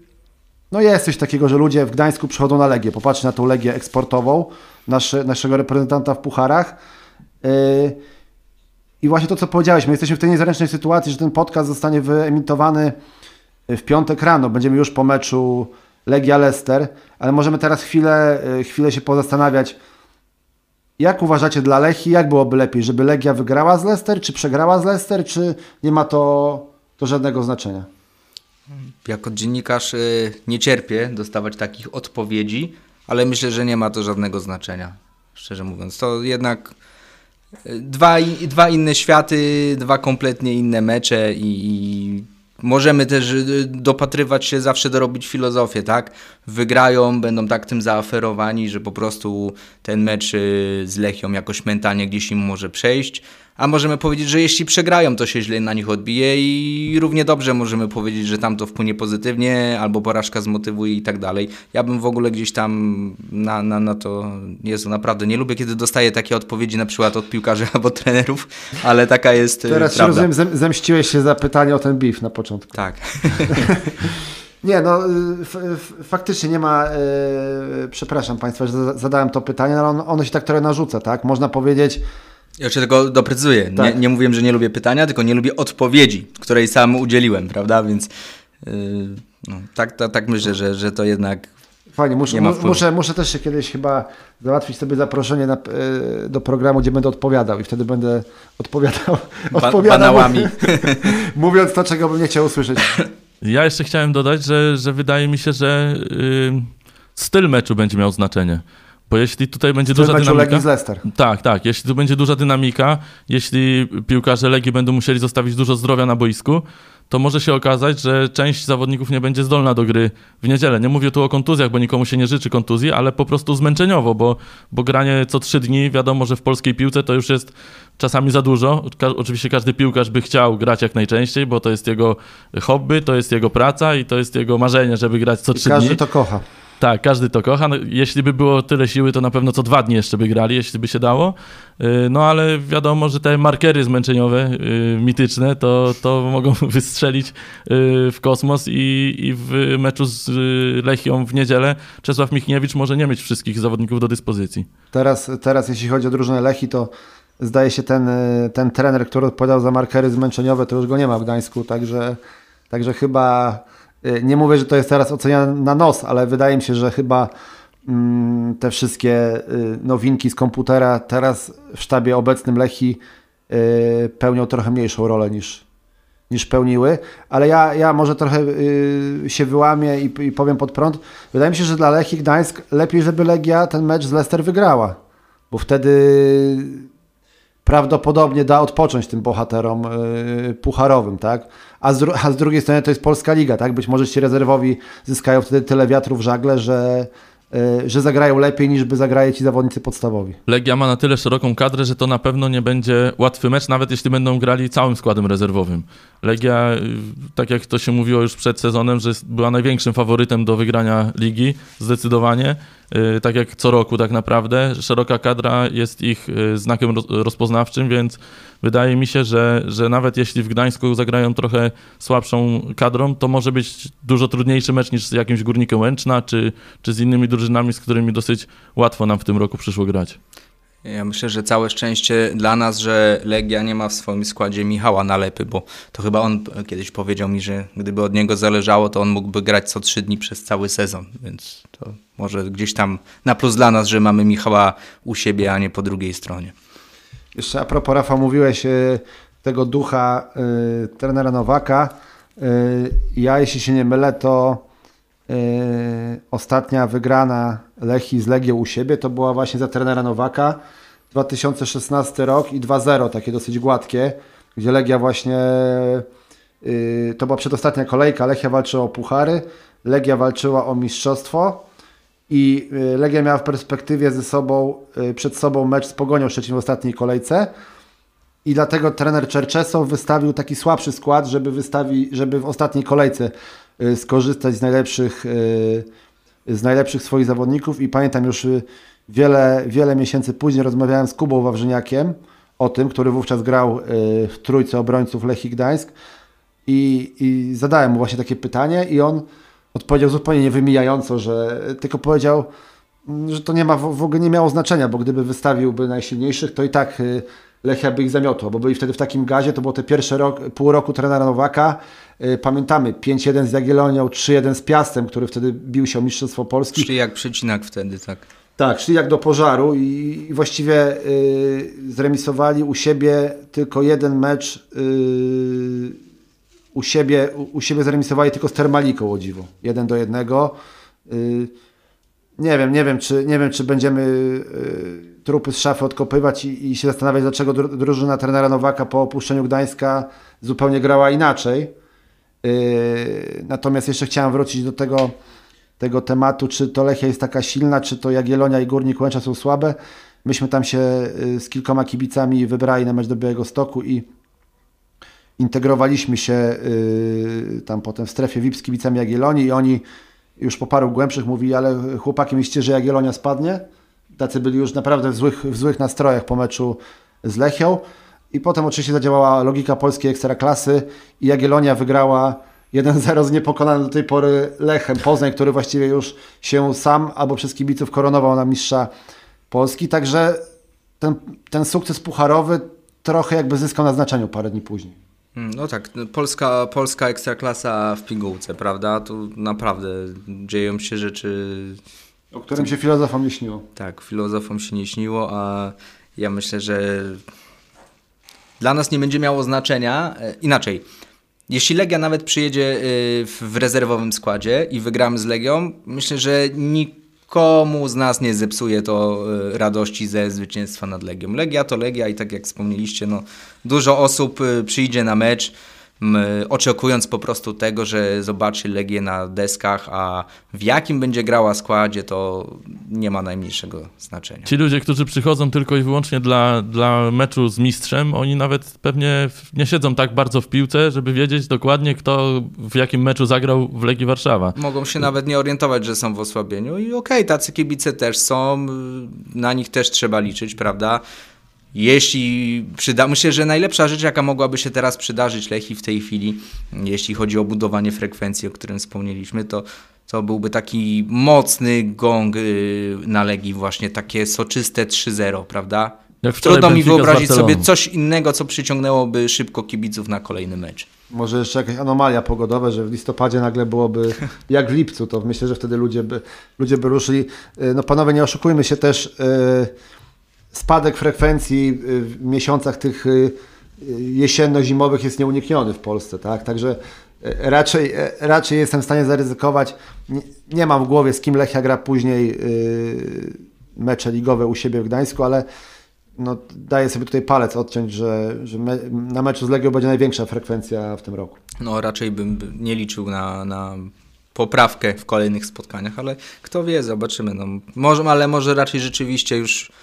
no jest coś takiego, że ludzie w Gdańsku przychodzą na Legię. Popatrzcie na tą Legię eksportową nasze, naszego reprezentanta w pucharach. Yy, I właśnie to, co powiedziałeś, my jesteśmy w tej niezręcznej sytuacji, że ten podcast zostanie wyemitowany w piątek rano. Będziemy już po meczu Legia-Leicester, ale możemy teraz chwilę, yy, chwilę się pozastanawiać, jak uważacie dla Lechii, jak byłoby lepiej, żeby Legia wygrała z Leicester, czy przegrała z Leicester, czy nie ma to, to żadnego znaczenia? Jako dziennikarz y, nie cierpię dostawać takich odpowiedzi, ale myślę, że nie ma to żadnego znaczenia. Szczerze mówiąc, to jednak y, dwa, dwa inne światy, dwa kompletnie inne mecze i, i możemy też y, dopatrywać się, zawsze dorobić filozofię, tak? Wygrają, będą tak tym zaaferowani, że po prostu ten mecz y, z Lechią jakoś mentalnie gdzieś im może przejść. A możemy powiedzieć, że jeśli przegrają, to się źle na nich odbije i równie dobrze możemy powiedzieć, że tam to wpłynie pozytywnie, albo porażka zmotywuje i tak dalej. Ja bym w ogóle gdzieś tam na, na, na to, Jezu, naprawdę nie lubię, kiedy dostaję takie odpowiedzi na przykład od piłkarzy albo trenerów, ale taka jest y, Teraz prawda. rozumiem, zem- zemściłeś się za pytanie o ten beef na początku. Tak. [laughs] Nie, no y, faktycznie nie ma, y, przepraszam Państwa, że za- zadałem to pytanie, ale ono, ono się tak trochę narzuca, tak? Można powiedzieć, Ja jeszcze tylko doprecyzuję. Tak. Nie, nie mówiłem, że nie lubię pytania, tylko nie lubię odpowiedzi, której sam udzieliłem, prawda? Więc yy, no, tak, tak, tak myślę, że, że to jednak fajnie, muszę, muszę, muszę też się kiedyś chyba załatwić sobie zaproszenie na, y, do programu, gdzie będę odpowiadał i wtedy będę odpowiadał, ba- odpowiadał banałami. [laughs] mówiąc to, czego bym nie chciał usłyszeć. Ja jeszcze chciałem dodać, że, że wydaje mi się, że y, styl meczu będzie miał znaczenie. Bo jeśli tutaj będzie duża dynamika... Z Leicester. Tak, tak. Jeśli tu będzie duża dynamika, jeśli piłkarze Legii będą musieli zostawić dużo zdrowia na boisku, to może się okazać, że część zawodników nie będzie zdolna do gry w niedzielę. Nie mówię tu o kontuzjach, bo nikomu się nie życzy kontuzji, ale po prostu zmęczeniowo, bo, bo granie co trzy dni, wiadomo, że w polskiej piłce to już jest czasami za dużo. Ka oczywiście każdy piłkarz by chciał grać jak najczęściej, bo to jest jego hobby, to jest jego praca i to jest jego marzenie, żeby grać co I trzy każdy dni. to kocha. Tak, każdy to kocha. No, jeśli by było tyle siły, to na pewno co dwa dni jeszcze by grali, jeśli by się dało. Yy, No ale wiadomo, że te markery zmęczeniowe, yy, mityczne, to, to mogą [laughs] wystrzelić yy, w kosmos i, i w meczu z Lechią w niedzielę Czesław Michniewicz może nie mieć wszystkich zawodników do dyspozycji. Teraz, teraz jeśli chodzi o drużynę Lechi, to zdaje się ten, y, ten trener, który odpowiadał za markery zmęczeniowe, to już go nie ma w Gdańsku, także, także chyba, y, nie mówię, że to jest teraz oceniane na nos, ale wydaje mi się, że chyba mm, te wszystkie y, nowinki z komputera teraz w sztabie obecnym Lechi y, pełnią trochę mniejszą rolę niż, niż pełniły, ale ja, ja może trochę y, się wyłamię i, i powiem pod prąd. Wydaje mi się, że dla Lechii Gdańsk lepiej, żeby Legia ten mecz z Leicester wygrała, bo wtedy prawdopodobnie da odpocząć tym bohaterom y, pucharowym, tak? A z, a z drugiej strony to jest Polska Liga, tak? Być może ci rezerwowi zyskają wtedy tyle wiatru w żagle, że, y, że zagrają lepiej niż by zagraje ci zawodnicy podstawowi. Legia ma na tyle szeroką kadrę, że to na pewno nie będzie łatwy mecz, nawet jeśli będą grali całym składem rezerwowym. Legia, y, tak jak to się mówiło już przed sezonem, że była największym faworytem do wygrania ligi, zdecydowanie. Y, Tak jak co roku tak naprawdę. Szeroka kadra jest ich y, znakiem roz- rozpoznawczym, więc wydaje mi się, że, że nawet jeśli w Gdańsku zagrają trochę słabszą kadrą, to może być dużo trudniejszy mecz niż z jakimś Górnikiem Łęczna, czy, czy z innymi drużynami, z którymi dosyć łatwo nam w tym roku przyszło grać. Ja myślę, że całe szczęście dla nas, że Legia nie ma w swoim składzie Michała Nalepy, bo to chyba on kiedyś powiedział mi, że gdyby od niego zależało, to on mógłby grać co trzy dni przez cały sezon, więc to może gdzieś tam na plus dla nas, że mamy Michała u siebie, a nie po drugiej stronie. Jeszcze a propos Rafa, mówiłeś y, tego ducha y, trenera Nowaka. Y, ja, jeśli się nie mylę, to ostatnia wygrana Lechi z Legią u siebie to była właśnie za trenera Nowaka. 2016 rok i 2-0, takie dosyć gładkie, gdzie Legia właśnie, y, to była przedostatnia kolejka, Lechia walczyła o puchary, Legia walczyła o mistrzostwo i y, Legia miała w perspektywie ze sobą, y, przed sobą mecz z Pogonią Szczecin w ostatniej kolejce i dlatego trener Czerczesow wystawił taki słabszy skład, żeby, wystawi, żeby w ostatniej kolejce skorzystać z najlepszych, y, z najlepszych swoich zawodników i pamiętam już y, wiele, wiele miesięcy później rozmawiałem z Kubą Wawrzyniakiem o tym, który wówczas grał y, w trójce obrońców Lechii Gdańsk i, i zadałem mu właśnie takie pytanie i on odpowiedział zupełnie niewymijająco, że tylko powiedział, że to nie ma w ogóle nie miało znaczenia, bo gdyby wystawiłby najsilniejszych, to i tak y, Lechia by ich zamiotła, bo byli wtedy w takim gazie, to było te pierwsze rok, pół roku trenera Nowaka. Y, Pamiętamy 5-1 z Jagiellonią, 3-1 z Piastem, który wtedy bił się o Mistrzostwo Polski. Szli jak przecinak wtedy, tak. Tak, szli jak do pożaru i, właściwie y, zremisowali u siebie tylko jeden mecz. Y, u, siebie, u, u siebie zremisowali tylko z Termaliką o dziwo. Jeden do jednego. Y, nie wiem, nie wiem, czy, nie wiem, czy będziemy y, trupy z szafy odkopywać i, i się zastanawiać, dlaczego dru, drużyna trenera Nowaka po opuszczeniu Gdańska zupełnie grała inaczej. Y, natomiast jeszcze chciałem wrócić do tego, tego tematu, czy to Lechia jest taka silna, czy to Jagiellonia i Górnik Łęcza są słabe. Myśmy tam się y, z kilkoma kibicami wybrali na mecz do Białego Stoku i integrowaliśmy się y, tam potem w strefie VIP z kibicami Jagiellonii i oni już po paru głębszych mówili, ale chłopaki myślicie, że Jagiellonia spadnie? Tacy byli już naprawdę w złych, w złych nastrojach po meczu z Lechią. I potem oczywiście zadziałała logika polskiej ekstraklasy i Jagiellonia wygrała 1-0 z niepokonanym do tej pory Lechem Poznań, który właściwie już się sam albo przez kibiców koronował na mistrza Polski. Także ten, ten sukces pucharowy trochę jakby zyskał na znaczeniu parę dni później. Mm, No tak, polska, polska ekstraklasa w pigułce, prawda? Tu naprawdę dzieją się rzeczy, O którym się filozofom nie śniło. tak, filozofom się nie śniło, a ja myślę, że dla nas nie będzie miało znaczenia. E, Inaczej, jeśli Legia nawet przyjedzie y, w rezerwowym składzie i wygramy z Legią, myślę, że nikomu z nas nie zepsuje to e, radości ze zwycięstwa nad Legią. Legia to Legia i tak jak wspomnieliście, no, dużo osób e, przyjdzie na mecz, oczekując po prostu tego, że zobaczy Legię na deskach, a w jakim będzie grała składzie, to nie ma najmniejszego znaczenia. Ci ludzie, którzy przychodzą tylko i wyłącznie dla, dla meczu z mistrzem, oni nawet pewnie nie siedzą tak bardzo w piłce, żeby wiedzieć dokładnie, kto w jakim meczu zagrał w Legii Warszawa. Mogą się nawet nie orientować, że są w osłabieniu i okej, tacy kibice też są, na nich też trzeba liczyć, prawda? Jeśli przyda, myślę, że najlepsza rzecz, jaka mogłaby się teraz przydarzyć Lechi w tej chwili, jeśli chodzi o budowanie frekwencji, o którym wspomnieliśmy, to, to byłby taki mocny gong y, na Legii właśnie, takie soczyste 3-0, prawda? Trudno mi wyobrazić sobie coś innego, co przyciągnęłoby szybko kibiców na kolejny mecz. Może jeszcze jakaś anomalia pogodowa, że w listopadzie nagle byłoby [laughs] jak w lipcu, to myślę, że wtedy ludzie by, ludzie by ruszyli. Y, No panowie, nie oszukujmy się też, y, spadek frekwencji y, w miesiącach tych y, y, jesienno-zimowych jest nieunikniony w Polsce, tak? Także y, raczej, y, raczej jestem w stanie zaryzykować. Nie, nie mam w głowie, z kim Lechia gra później mecze ligowe u siebie w Gdańsku, ale no, daję sobie tutaj palec odciąć, że, że me, na meczu z Legią będzie największa frekwencja w tym roku. No raczej bym nie liczył na, na poprawkę w kolejnych spotkaniach, ale kto wie, zobaczymy. No, może, ale może raczej rzeczywiście już e,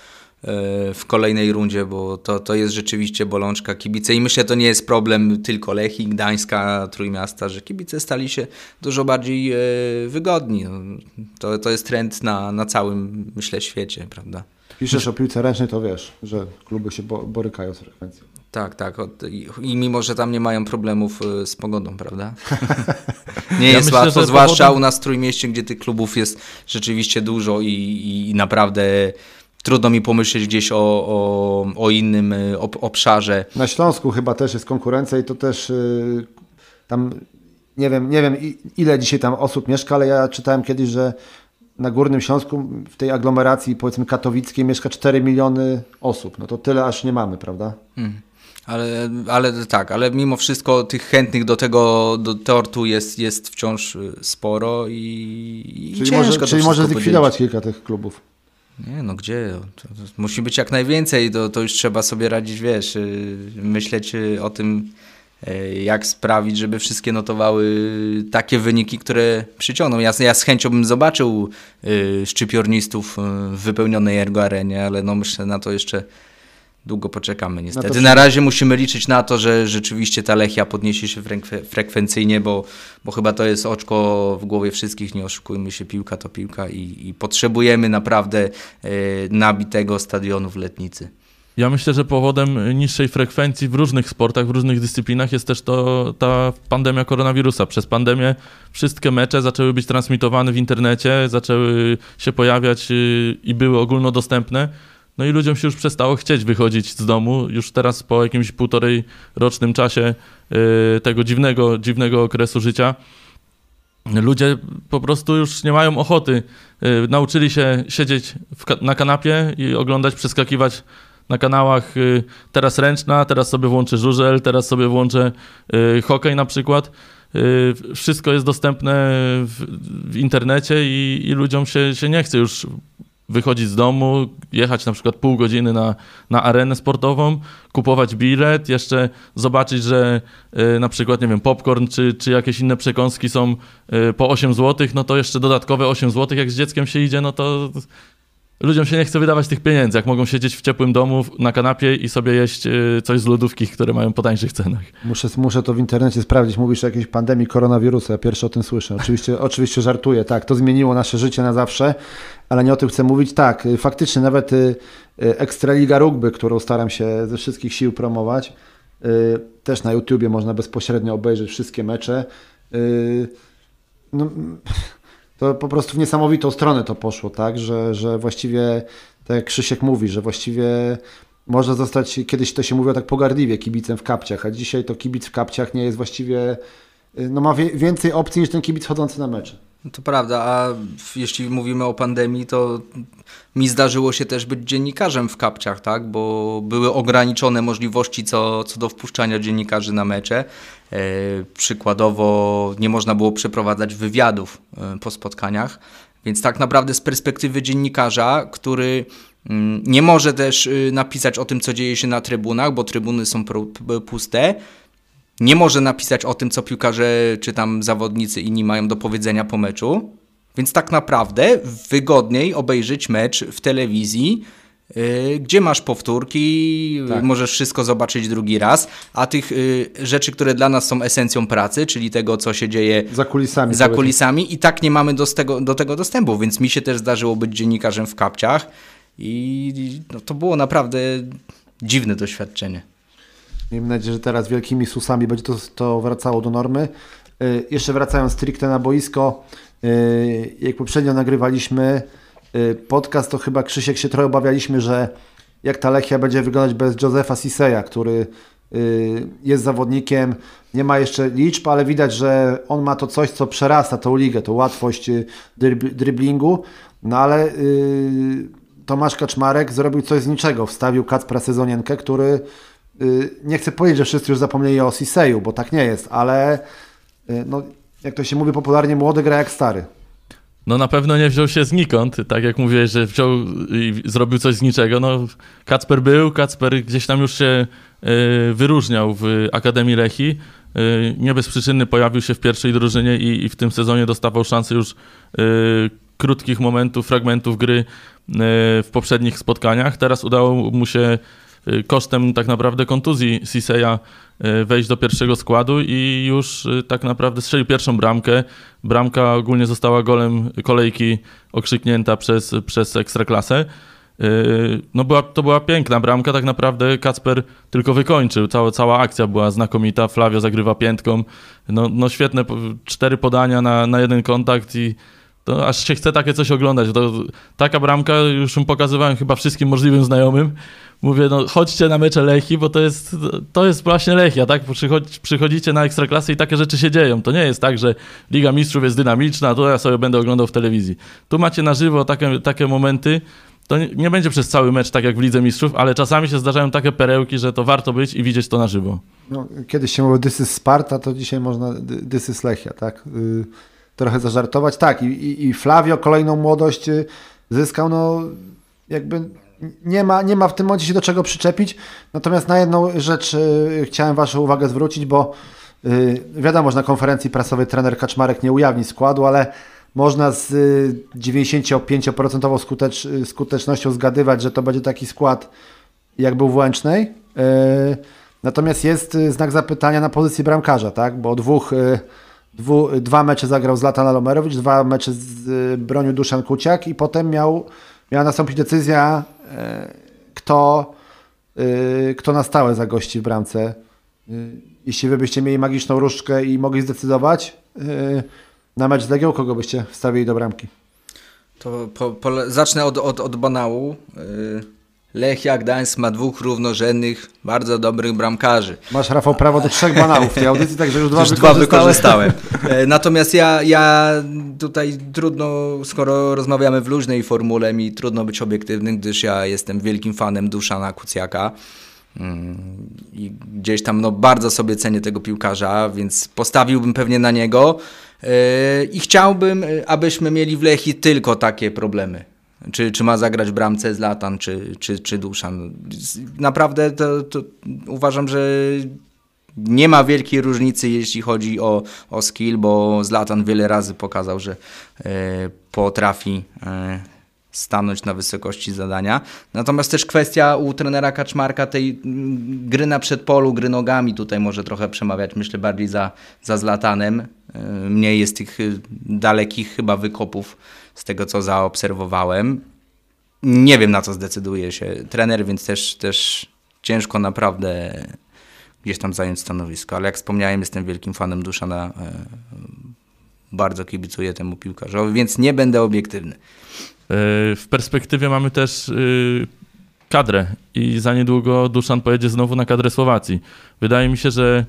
w kolejnej rundzie, bo to, to jest rzeczywiście bolączka kibice i myślę, to nie jest problem tylko Lechii, Gdańska, Trójmiasta, że kibice stali się dużo bardziej e, wygodni. No, to, to jest trend na, na całym, myślę, świecie, prawda? Piszesz o piłce ręcznej, to wiesz, że kluby się bo, borykają z frekwencją. Tak, tak. I, mimo, że tam nie mają problemów e, z pogodą, prawda? [laughs] nie Ja jest myślę, łatwo, zwłaszcza powodem- u nas w Trójmieście, gdzie tych klubów jest rzeczywiście dużo i, i naprawdę trudno mi pomyśleć gdzieś o, o, o innym ob, obszarze. Na Śląsku chyba też jest konkurencja i to też y, tam nie wiem, nie wiem ile dzisiaj tam osób mieszka, ale ja czytałem kiedyś, że na Górnym Śląsku w tej aglomeracji powiedzmy katowickiej mieszka 4 miliony osób. No to tyle aż nie mamy, prawda? Mm. Ale, ale tak, ale mimo wszystko tych chętnych do tego do tortu jest, jest wciąż e, sporo i, i Czyli ciężko może, czyli może zlikwidować kilka tych klubów. Nie, no gdzie? To, to musi być jak najwięcej, to, to już trzeba sobie radzić, wiesz, yy, myśleć yy, o tym, yy, jak sprawić, żeby wszystkie notowały takie wyniki, które przyciągną. Ja, ja z chęcią bym zobaczył yy, szczypiornistów w wypełnionej Ergo Arenie, ale no myślę, na to jeszcze długo poczekamy niestety. to- Na razie musimy liczyć na to, że rzeczywiście ta Lechia podniesie się frekwe- frekwencyjnie, bo, bo chyba to jest oczko w głowie wszystkich, nie oszukujmy się, piłka to piłka i, i potrzebujemy naprawdę e, nabitego stadionu w Letnicy. Ja myślę, że powodem niższej frekwencji w różnych sportach, w różnych dyscyplinach jest też to ta pandemia koronawirusa. Przez pandemię wszystkie mecze zaczęły być transmitowane w internecie, zaczęły się pojawiać y, i były ogólnodostępne. No i ludziom się już przestało chcieć wychodzić z domu. Już teraz po jakimś półtorej rocznym czasie y, tego dziwnego, dziwnego okresu życia ludzie po prostu już nie mają ochoty. Y, Nauczyli się siedzieć na kanapie i oglądać, przeskakiwać na kanałach y, teraz ręczna, teraz sobie włączę żużel, teraz sobie włączę hokej na przykład. Wszystko jest dostępne w, w internecie i, i ludziom się, się nie chce już wychodzić z domu, jechać na przykład pół godziny na, na arenę sportową, kupować bilet, jeszcze zobaczyć, że y, na przykład, nie wiem, popcorn czy, czy jakieś inne przekąski są y, po 8 zł, no to jeszcze dodatkowe 8 zł, jak z dzieckiem się idzie, no to ludziom się nie chce wydawać tych pieniędzy, jak mogą siedzieć w ciepłym domu na kanapie i sobie jeść y, coś z lodówki, które mają po tańszych cenach. Muszę, muszę to w internecie sprawdzić. Mówisz o jakiejś pandemii koronawirusa. Ja pierwszy o tym słyszę. Oczywiście, [laughs] oczywiście żartuję. Tak, to zmieniło nasze życie na zawsze, ale nie o tym chcę mówić. Tak, y, faktycznie nawet y, Ekstraliga Rugby, którą staram się ze wszystkich sił promować, też na YouTubie można bezpośrednio obejrzeć wszystkie mecze. No, to po prostu w niesamowitą stronę to poszło, tak, że, że właściwie, tak jak Krzysiek mówi, że właściwie można zostać, kiedyś to się mówiło tak pogardliwie, kibicem w kapciach, a dzisiaj to kibic w kapciach nie jest właściwie, no ma więcej opcji niż ten kibic chodzący na mecze. To prawda, a jeśli mówimy o pandemii, to mi zdarzyło się też być dziennikarzem w kapciach, tak? bo były ograniczone możliwości co, co do wpuszczania dziennikarzy na mecze. E, przykładowo nie można było przeprowadzać wywiadów e, po spotkaniach, Więc tak naprawdę z perspektywy dziennikarza, który mm, nie może też y, napisać o tym, co dzieje się na trybunach, bo trybuny są puste, nie może napisać o tym, co piłkarze czy tam zawodnicy inni mają do powiedzenia po meczu. Więc tak naprawdę wygodniej obejrzeć mecz w telewizji, yy, gdzie masz powtórki, tak. możesz wszystko zobaczyć drugi raz, a tych yy, rzeczy, które dla nas są esencją pracy, czyli tego, co się dzieje za kulisami, za kulisami i tak nie mamy do tego, do tego dostępu, więc mi się też zdarzyło być dziennikarzem w kapciach i no, to było naprawdę dziwne doświadczenie. Miejmy nadzieję, że teraz wielkimi susami będzie to, to wracało do normy. Yy, jeszcze wracając stricte na boisko, yy, jak poprzednio nagrywaliśmy yy, podcast, to chyba Krzysiek się trochę obawialiśmy, że jak ta Lechia będzie wyglądać bez Josefa Siseya, który y, jest zawodnikiem, nie ma jeszcze liczb, ale widać, że on ma to coś, co przerasta tą ligę, tą łatwość y, driblingu, no ale y, Tomasz Kaczmarek zrobił coś z niczego, wstawił Kacpra Sezonienkę, który Y, nie chcę powiedzieć, że wszyscy już zapomnieli o Siseju, bo tak nie jest, ale y, no, jak to się mówi popularnie, młody gra jak stary. No na pewno nie wziął się znikąd, tak jak mówiłeś, że wziął i zrobił coś z niczego. No Kacper był, Kacper gdzieś tam już się y, wyróżniał w Akademii Lechi. Nie bez przyczyny pojawił się w pierwszej drużynie i, i w tym sezonie dostawał szansę już krótkich momentów, fragmentów gry w poprzednich spotkaniach. Teraz udało mu się Y, kosztem tak naprawdę kontuzji Siseya y, wejść do pierwszego składu i już y, tak naprawdę strzelił pierwszą bramkę. Bramka ogólnie została golem kolejki okrzyknięta przez, przez Ekstraklasę. No była, to była piękna bramka, tak naprawdę Kacper tylko wykończył, cała, cała akcja była znakomita, Flavio zagrywa piętką, no, no świetne, cztery podania na, na jeden kontakt i to aż się chce takie coś oglądać. To, taka bramka już pokazywałem chyba wszystkim możliwym znajomym, mówię, no chodźcie na mecze Lechi, bo to jest, to jest właśnie Lechia, tak? Przychodzi, przychodzicie na Ekstraklasy i takie rzeczy się dzieją. To nie jest tak, że Liga Mistrzów jest dynamiczna, to ja sobie będę oglądał w telewizji. Tu macie na żywo takie, takie momenty, to nie, nie będzie przez cały mecz tak jak w Lidze Mistrzów, ale czasami się zdarzają takie perełki, że to warto być i widzieć to na żywo. No, kiedyś się mówiło is Sparta, to dzisiaj można is Lechia, tak? Yy, trochę zażartować. Tak, i, i, i Flavio kolejną młodość y, zyskał, no jakby nie ma, nie ma w tym momencie się do czego przyczepić. Natomiast na jedną rzecz y, chciałem Waszą uwagę zwrócić, bo y, wiadomo, że na konferencji prasowej trener Kaczmarek nie ujawni składu, ale można z y, 95% skutecz, y, skutecznością zgadywać, że to będzie taki skład jak był w Łęcznej. Natomiast jest znak zapytania na pozycji bramkarza, tak? bo dwóch, dwu, dwa mecze zagrał Zlatan Alomerowicz, dwa mecze z, bronił Duszan Kuciak i potem miał miała nastąpić decyzja, e, kto, e, kto na stałe zagości w bramce. E, jeśli wy byście mieli magiczną różdżkę i mogli zdecydować na mecz z Legią, kogo byście wstawili do bramki? To po, po, zacznę od, od, od banału. Lechia Gdańsk ma dwóch równorzędnych, bardzo dobrych bramkarzy. Masz, Rafał, prawo do trzech banałów w tej audycji, także już dwa, już dwa wykorzystałem. [laughs] E, natomiast ja, ja tutaj trudno, skoro rozmawiamy w luźnej formule, mi trudno być obiektywnym, gdyż ja jestem wielkim fanem Duszana Kucjaka. Mm, I gdzieś tam no, bardzo sobie cenię tego piłkarza, więc postawiłbym pewnie na niego. E, I chciałbym, abyśmy mieli w Lechi tylko takie problemy czy, czy ma zagrać bramce Zlatan, czy, czy, czy Duszan. Naprawdę to, to uważam, że nie ma wielkiej różnicy, jeśli chodzi o, o skill, bo Zlatan wiele razy pokazał, że e, potrafi e, stanąć na wysokości zadania. Natomiast też kwestia u trenera Kaczmarka tej gry na przedpolu, gry nogami tutaj może trochę przemawiać, myślę bardziej za, za Zlatanem. E, mniej jest tych dalekich chyba wykopów z tego co zaobserwowałem. Nie wiem na co zdecyduje się trener, więc też, też ciężko naprawdę gdzieś tam zająć stanowisko, ale jak wspomniałem, jestem wielkim fanem Duszana, e, bardzo kibicuję temu piłkarzowi, więc nie będę obiektywny. E, w perspektywie mamy też e, kadrę i za niedługo Duszan pojedzie znowu na kadrę Słowacji. Wydaje mi się, że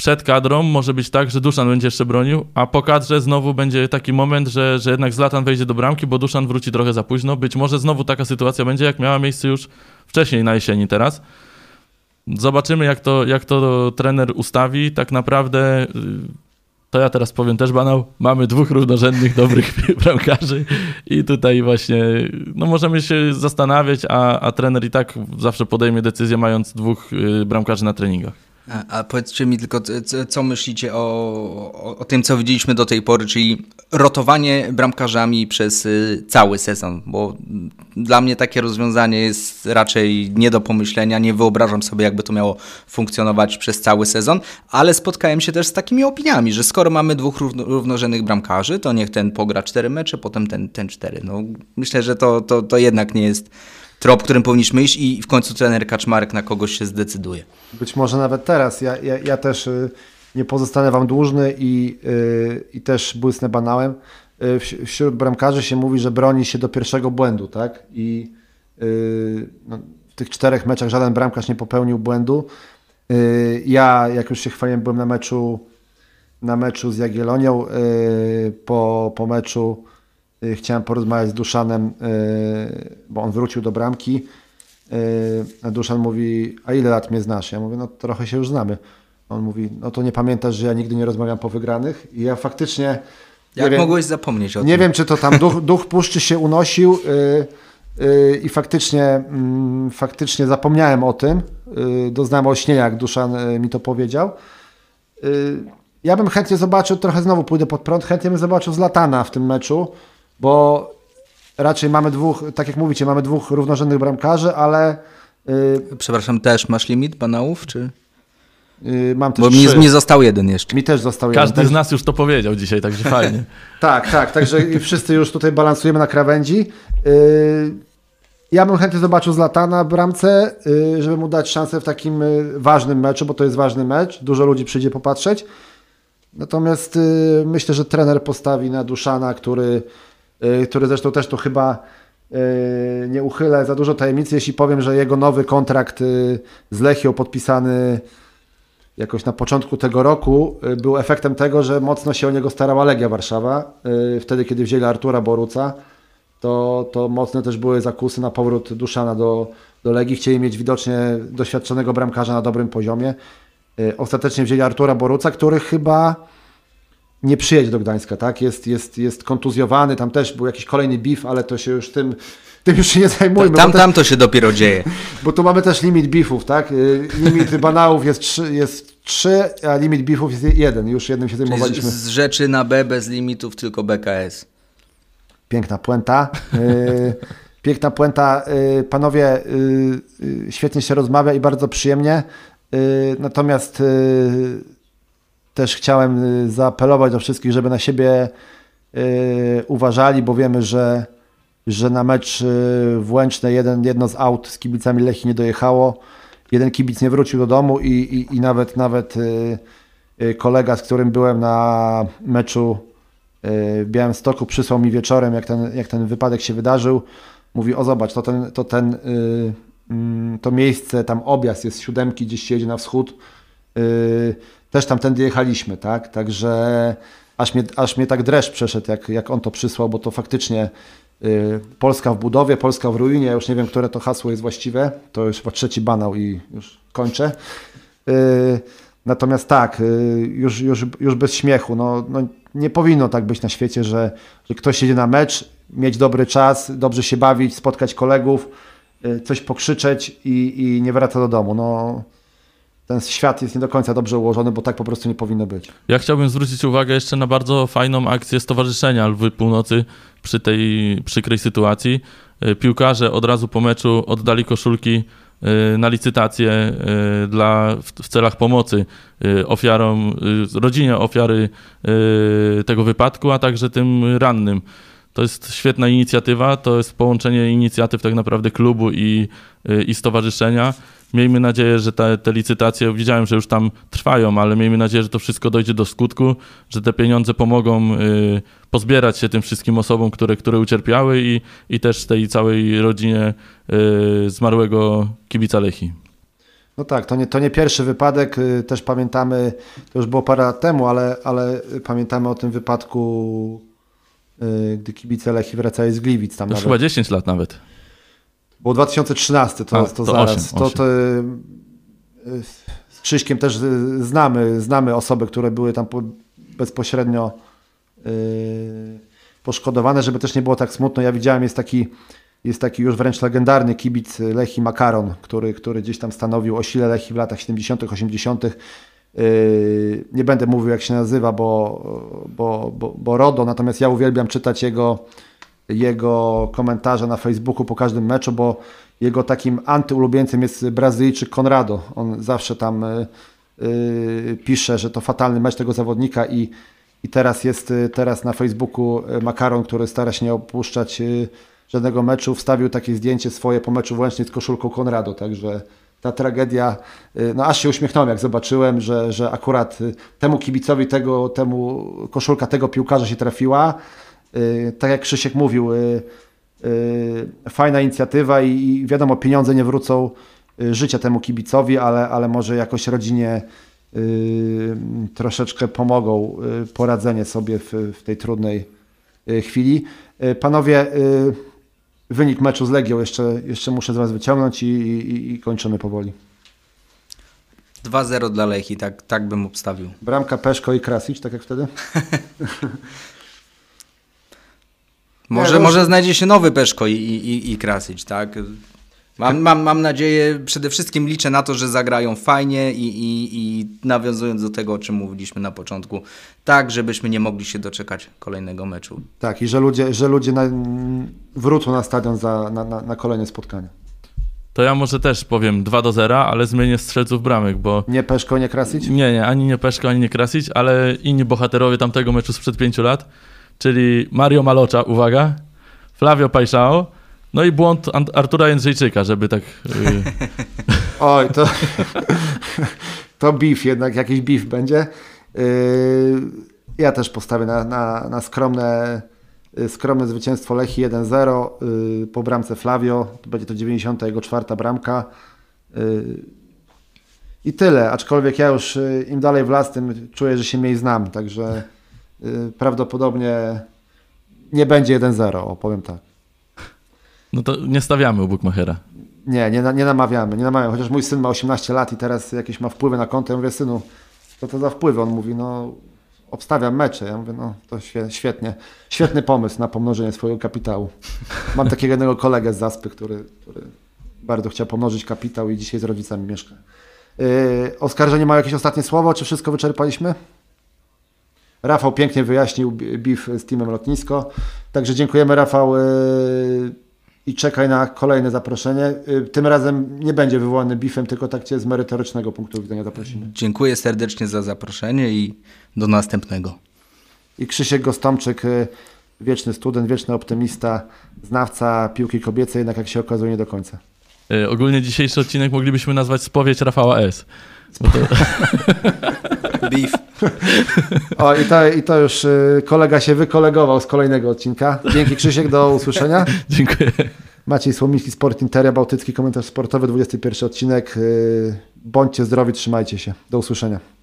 przed kadrą może być tak, że Duszan będzie jeszcze bronił, a po kadrze znowu będzie taki moment, że, że jednak Zlatan wejdzie do bramki, bo Duszan wróci trochę za późno. Być może znowu taka sytuacja będzie, jak miała miejsce już wcześniej na jesieni teraz. Zobaczymy, jak to, jak to trener ustawi. Tak naprawdę y, To ja teraz powiem też banał. Mamy dwóch równorzędnych, dobrych [laughs] bramkarzy i tutaj właśnie no możemy się zastanawiać, a, a trener i tak zawsze podejmie decyzję mając dwóch y, bramkarzy na treningach. A, powiedzcie mi tylko, co myślicie o, o, o, tym, co widzieliśmy do tej pory, czyli rotowanie bramkarzami przez y, cały sezon, bo dla mnie takie rozwiązanie jest raczej nie do pomyślenia, nie wyobrażam sobie, jakby to miało funkcjonować przez cały sezon, ale spotkałem się też z takimi opiniami, że skoro mamy dwóch równo, równorzędnych bramkarzy, to niech ten pogra cztery mecze, potem ten, ten cztery. No, myślę, że to, to, to jednak nie jest trop, którym powinniśmy iść i w końcu trener Kaczmarek na kogoś się zdecyduje. Być może nawet teraz. Ja, ja, ja też y, nie pozostanę Wam dłużny i, y, i też błysnę banałem. Y, wśród bramkarzy się mówi, że broni się do pierwszego błędu, tak? I no, w tych czterech meczach żaden bramkarz nie popełnił błędu. Ja, jak już się chwaliłem, byłem na meczu na meczu z Jagiellonią. Po, po meczu chciałem porozmawiać z Duszanem, y, bo on wrócił do bramki. Y, a Duszan mówi, a ile lat mnie znasz? Ja mówię, no trochę się już znamy. On mówi, no to nie pamiętasz, że ja nigdy nie rozmawiam po wygranych? I ja faktycznie... Jak wiem, mogłeś zapomnieć o nie tym? Nie wiem, czy to tam duch, [laughs] duch puszczy się unosił i faktycznie, mm, faktycznie zapomniałem o tym. Doznałem olśnienia, jak Duszan mi to powiedział. Ja bym chętnie zobaczył, trochę znowu pójdę pod prąd, chętnie bym zobaczył Zlatana w tym meczu bo raczej mamy dwóch, tak jak mówicie, mamy dwóch równorzędnych bramkarzy, ale... Yy, Przepraszam, też masz limit banałów, czy... Yy, mam też Bo mi, mi został jeden jeszcze. Mi też został Każdy jeden. Każdy z nas już to powiedział dzisiaj, także fajnie. [laughs] tak, tak, także wszyscy już tutaj balansujemy na krawędzi. Yy, ja bym chętnie zobaczył Zlatana w bramce, yy, żeby mu dać szansę w takim yy, ważnym meczu, bo to jest ważny mecz. Dużo ludzi przyjdzie popatrzeć. Natomiast yy, myślę, że trener postawi na Duszana, który Y, który zresztą też tu chyba y, nie uchylę za dużo tajemnicy, jeśli powiem, że jego nowy kontrakt y, z Lechią podpisany jakoś na początku tego roku był efektem tego, że mocno się o niego starała Legia Warszawa. Wtedy, kiedy wzięli Artura Boruca, to, to mocne też były zakusy na powrót Duszana do, do Legii. Chcieli mieć widocznie doświadczonego bramkarza na dobrym poziomie. Ostatecznie wzięli Artura Boruca, który chyba nie przyjedzie do Gdańska, tak? Jest, jest, jest kontuzjowany, tam też był jakiś kolejny beef, ale to się już tym, tym już się nie zajmujmy. Tam, tam to się dopiero dzieje. [laughs] Bo tu mamy też limit beefów, tak? Y, limit banałów jest trzy, jest trzy, a limit beefów jest jeden. Już jednym się zajmowaliśmy. Z, z rzeczy na B bez limitów tylko BKS. Piękna puenta. Y, piękna puenta. Y, panowie, świetnie się rozmawia i bardzo przyjemnie. Natomiast też chciałem y, zaapelować do wszystkich, żeby na siebie y, uważali, bo wiemy, że, że na mecz y, w Łęczne jeden, jedno z aut z kibicami Lechi nie dojechało. Jeden kibic nie wrócił do domu i, i, i nawet, nawet kolega, z którym byłem na meczu w Białymstoku, przysłał mi wieczorem, jak ten, jak ten wypadek się wydarzył. Mówi, o zobacz, to ten, to ten mm, to miejsce, tam objazd jest siódemki, gdzieś się jedzie na wschód też tamtędy jechaliśmy, tak? Także aż mnie, aż mnie tak dreszcz przeszedł, jak, jak on to przysłał, bo to faktycznie y, Polska w budowie, Polska w ruinie, ja już nie wiem, które to hasło jest właściwe, to już chyba trzeci banał i już kończę. Y, natomiast tak, y, już, już, już bez śmiechu, no, no nie powinno tak być na świecie, że, że ktoś jedzie na mecz, mieć dobry czas, dobrze się bawić, spotkać kolegów, coś pokrzyczeć i, i nie wraca do domu. No, ten świat jest nie do końca dobrze ułożony, bo tak po prostu nie powinno być. Ja chciałbym zwrócić uwagę jeszcze na bardzo fajną akcję Stowarzyszenia Lwy Północy przy tej przykrej sytuacji. E, piłkarze od razu po meczu oddali koszulki e, na licytację e, dla, w celach pomocy ofiarom, rodzinie ofiary tego wypadku, a także tym rannym. To jest świetna inicjatywa, to jest połączenie inicjatyw tak naprawdę klubu i, i stowarzyszenia miejmy nadzieję, że te, te licytacje, widziałem, że już tam trwają, ale miejmy nadzieję, że to wszystko dojdzie do skutku, że te pieniądze pomogą y, pozbierać się tym wszystkim osobom, które, które ucierpiały i, i też tej całej rodzinie y, zmarłego kibica Lechi. No tak, to nie, to nie pierwszy wypadek, y, też pamiętamy, to już było parę lat temu, ale, ale pamiętamy o tym wypadku, y, gdy kibice Lechi wracali z Gliwic. Tam to nawet. chyba 10 lat nawet. Było 2013, to, A, to, to zaraz. 8, 8. To, to, z Krzyśkiem też znamy, znamy osoby, które były tam bezpośrednio yy, poszkodowane, żeby też nie było tak smutno. Ja widziałem, jest taki, jest taki już wręcz legendarny kibic Lechi Makaron, który, który gdzieś tam stanowił o sile Lechi w latach 70., 80. Yy, Nie będę mówił, jak się nazywa, bo, bo, bo, bo RODO, natomiast ja uwielbiam czytać jego, jego komentarze na Facebooku po każdym meczu, bo jego takim antyulubieńcem jest Brazylijczyk Conrado. On zawsze tam y, y, pisze, że to fatalny mecz tego zawodnika i, i teraz jest y, teraz na Facebooku Makaron, który stara się nie opuszczać żadnego meczu, wstawił takie zdjęcie swoje po meczu włącznie z koszulką Conrado, także ta tragedia, no aż się uśmiechnąłem jak zobaczyłem, że, że akurat temu kibicowi tego, temu koszulka tego piłkarza się trafiła. Y, Tak jak Krzysiek mówił, y, y, fajna inicjatywa i, wiadomo, pieniądze nie wrócą życia temu kibicowi, ale, ale może jakoś rodzinie troszeczkę pomogą poradzenie sobie w, w tej trudnej chwili. Panowie, wynik meczu z Legią jeszcze, jeszcze muszę z Was wyciągnąć i, i, i kończymy powoli. 2-0 dla Lechi, tak, tak bym obstawił. Bramka Peszko i Krasić, tak jak wtedy? [laughs] Może, no- może znajdzie się nowy Peszko i, i, i Krasić, tak? Mam, mam, mam nadzieję, przede wszystkim liczę na to, że zagrają fajnie i, i, i nawiązując do tego, o czym mówiliśmy na początku, tak, żebyśmy nie mogli się doczekać kolejnego meczu. Tak, i że ludzie, że ludzie na, wrócą na stadion za, na, na, na kolejne spotkanie. To ja może też powiem 2 do 0, ale zmienię strzelców bramek, bo Nie Peszko, nie Krasić? nie, nie, ani nie Peszko, ani nie Krasić, ale inni bohaterowie tamtego meczu sprzed 5 lat, czyli Mario Malocza, uwaga, Flavio Paixao, no i błąd Artura Jędrzejczyka, żeby tak... y, Oj, to, to beef jednak, jakiś beef będzie. Yy, ja też postawię na, na, na skromne, yy, skromne zwycięstwo Lechi 1-0 yy, po bramce Flavio. Będzie to 94 bramka. I tyle, aczkolwiek ja już im dalej w las, tym czuję, że się mniej znam, także prawdopodobnie nie będzie 1-0, o, powiem tak. no to nie stawiamy u Bukmachera. Nie, nie, nie namawiamy, nie namawiamy. Chociaż mój syn ma 18 lat i teraz jakieś ma wpływy na konto. Ja mówię, synu, co to za wpływy? On mówi, no obstawiam mecze. Ja mówię, no to świe- świetnie. Świetny pomysł na pomnożenie swojego kapitału. Mam takiego jednego kolegę z Zaspy, który, który bardzo chciał pomnożyć kapitał i dzisiaj z rodzicami mieszka. Yy, oskarżenie ma jakieś ostatnie słowo? Czy wszystko wyczerpaliśmy? Rafał pięknie wyjaśnił beef z teamem lotnisko. Także dziękujemy Rafał yy, i czekaj na kolejne zaproszenie. Yy, Tym razem nie będzie wywołany beefem, tylko tak cię z merytorycznego punktu widzenia zaprosimy. Dziękuję serdecznie za zaproszenie i do następnego. I Krzysiek Gostomczyk, yy, wieczny student, wieczny optymista, znawca piłki kobiecej, jednak jak się okazuje nie do końca. Y, ogólnie dzisiejszy odcinek moglibyśmy nazwać Spowiedź Rafała S. Bo to, [laughs] Beef. O i to, i to już yy, kolega się wykolegował z kolejnego odcinka. Dzięki Krzysiek, do usłyszenia. [laughs] dziękuję. Maciej Słomicki, Sport Interia, Bałtycki Komentarz Sportowy, 21 odcinek. Yy, Bądźcie zdrowi, trzymajcie się. Do usłyszenia.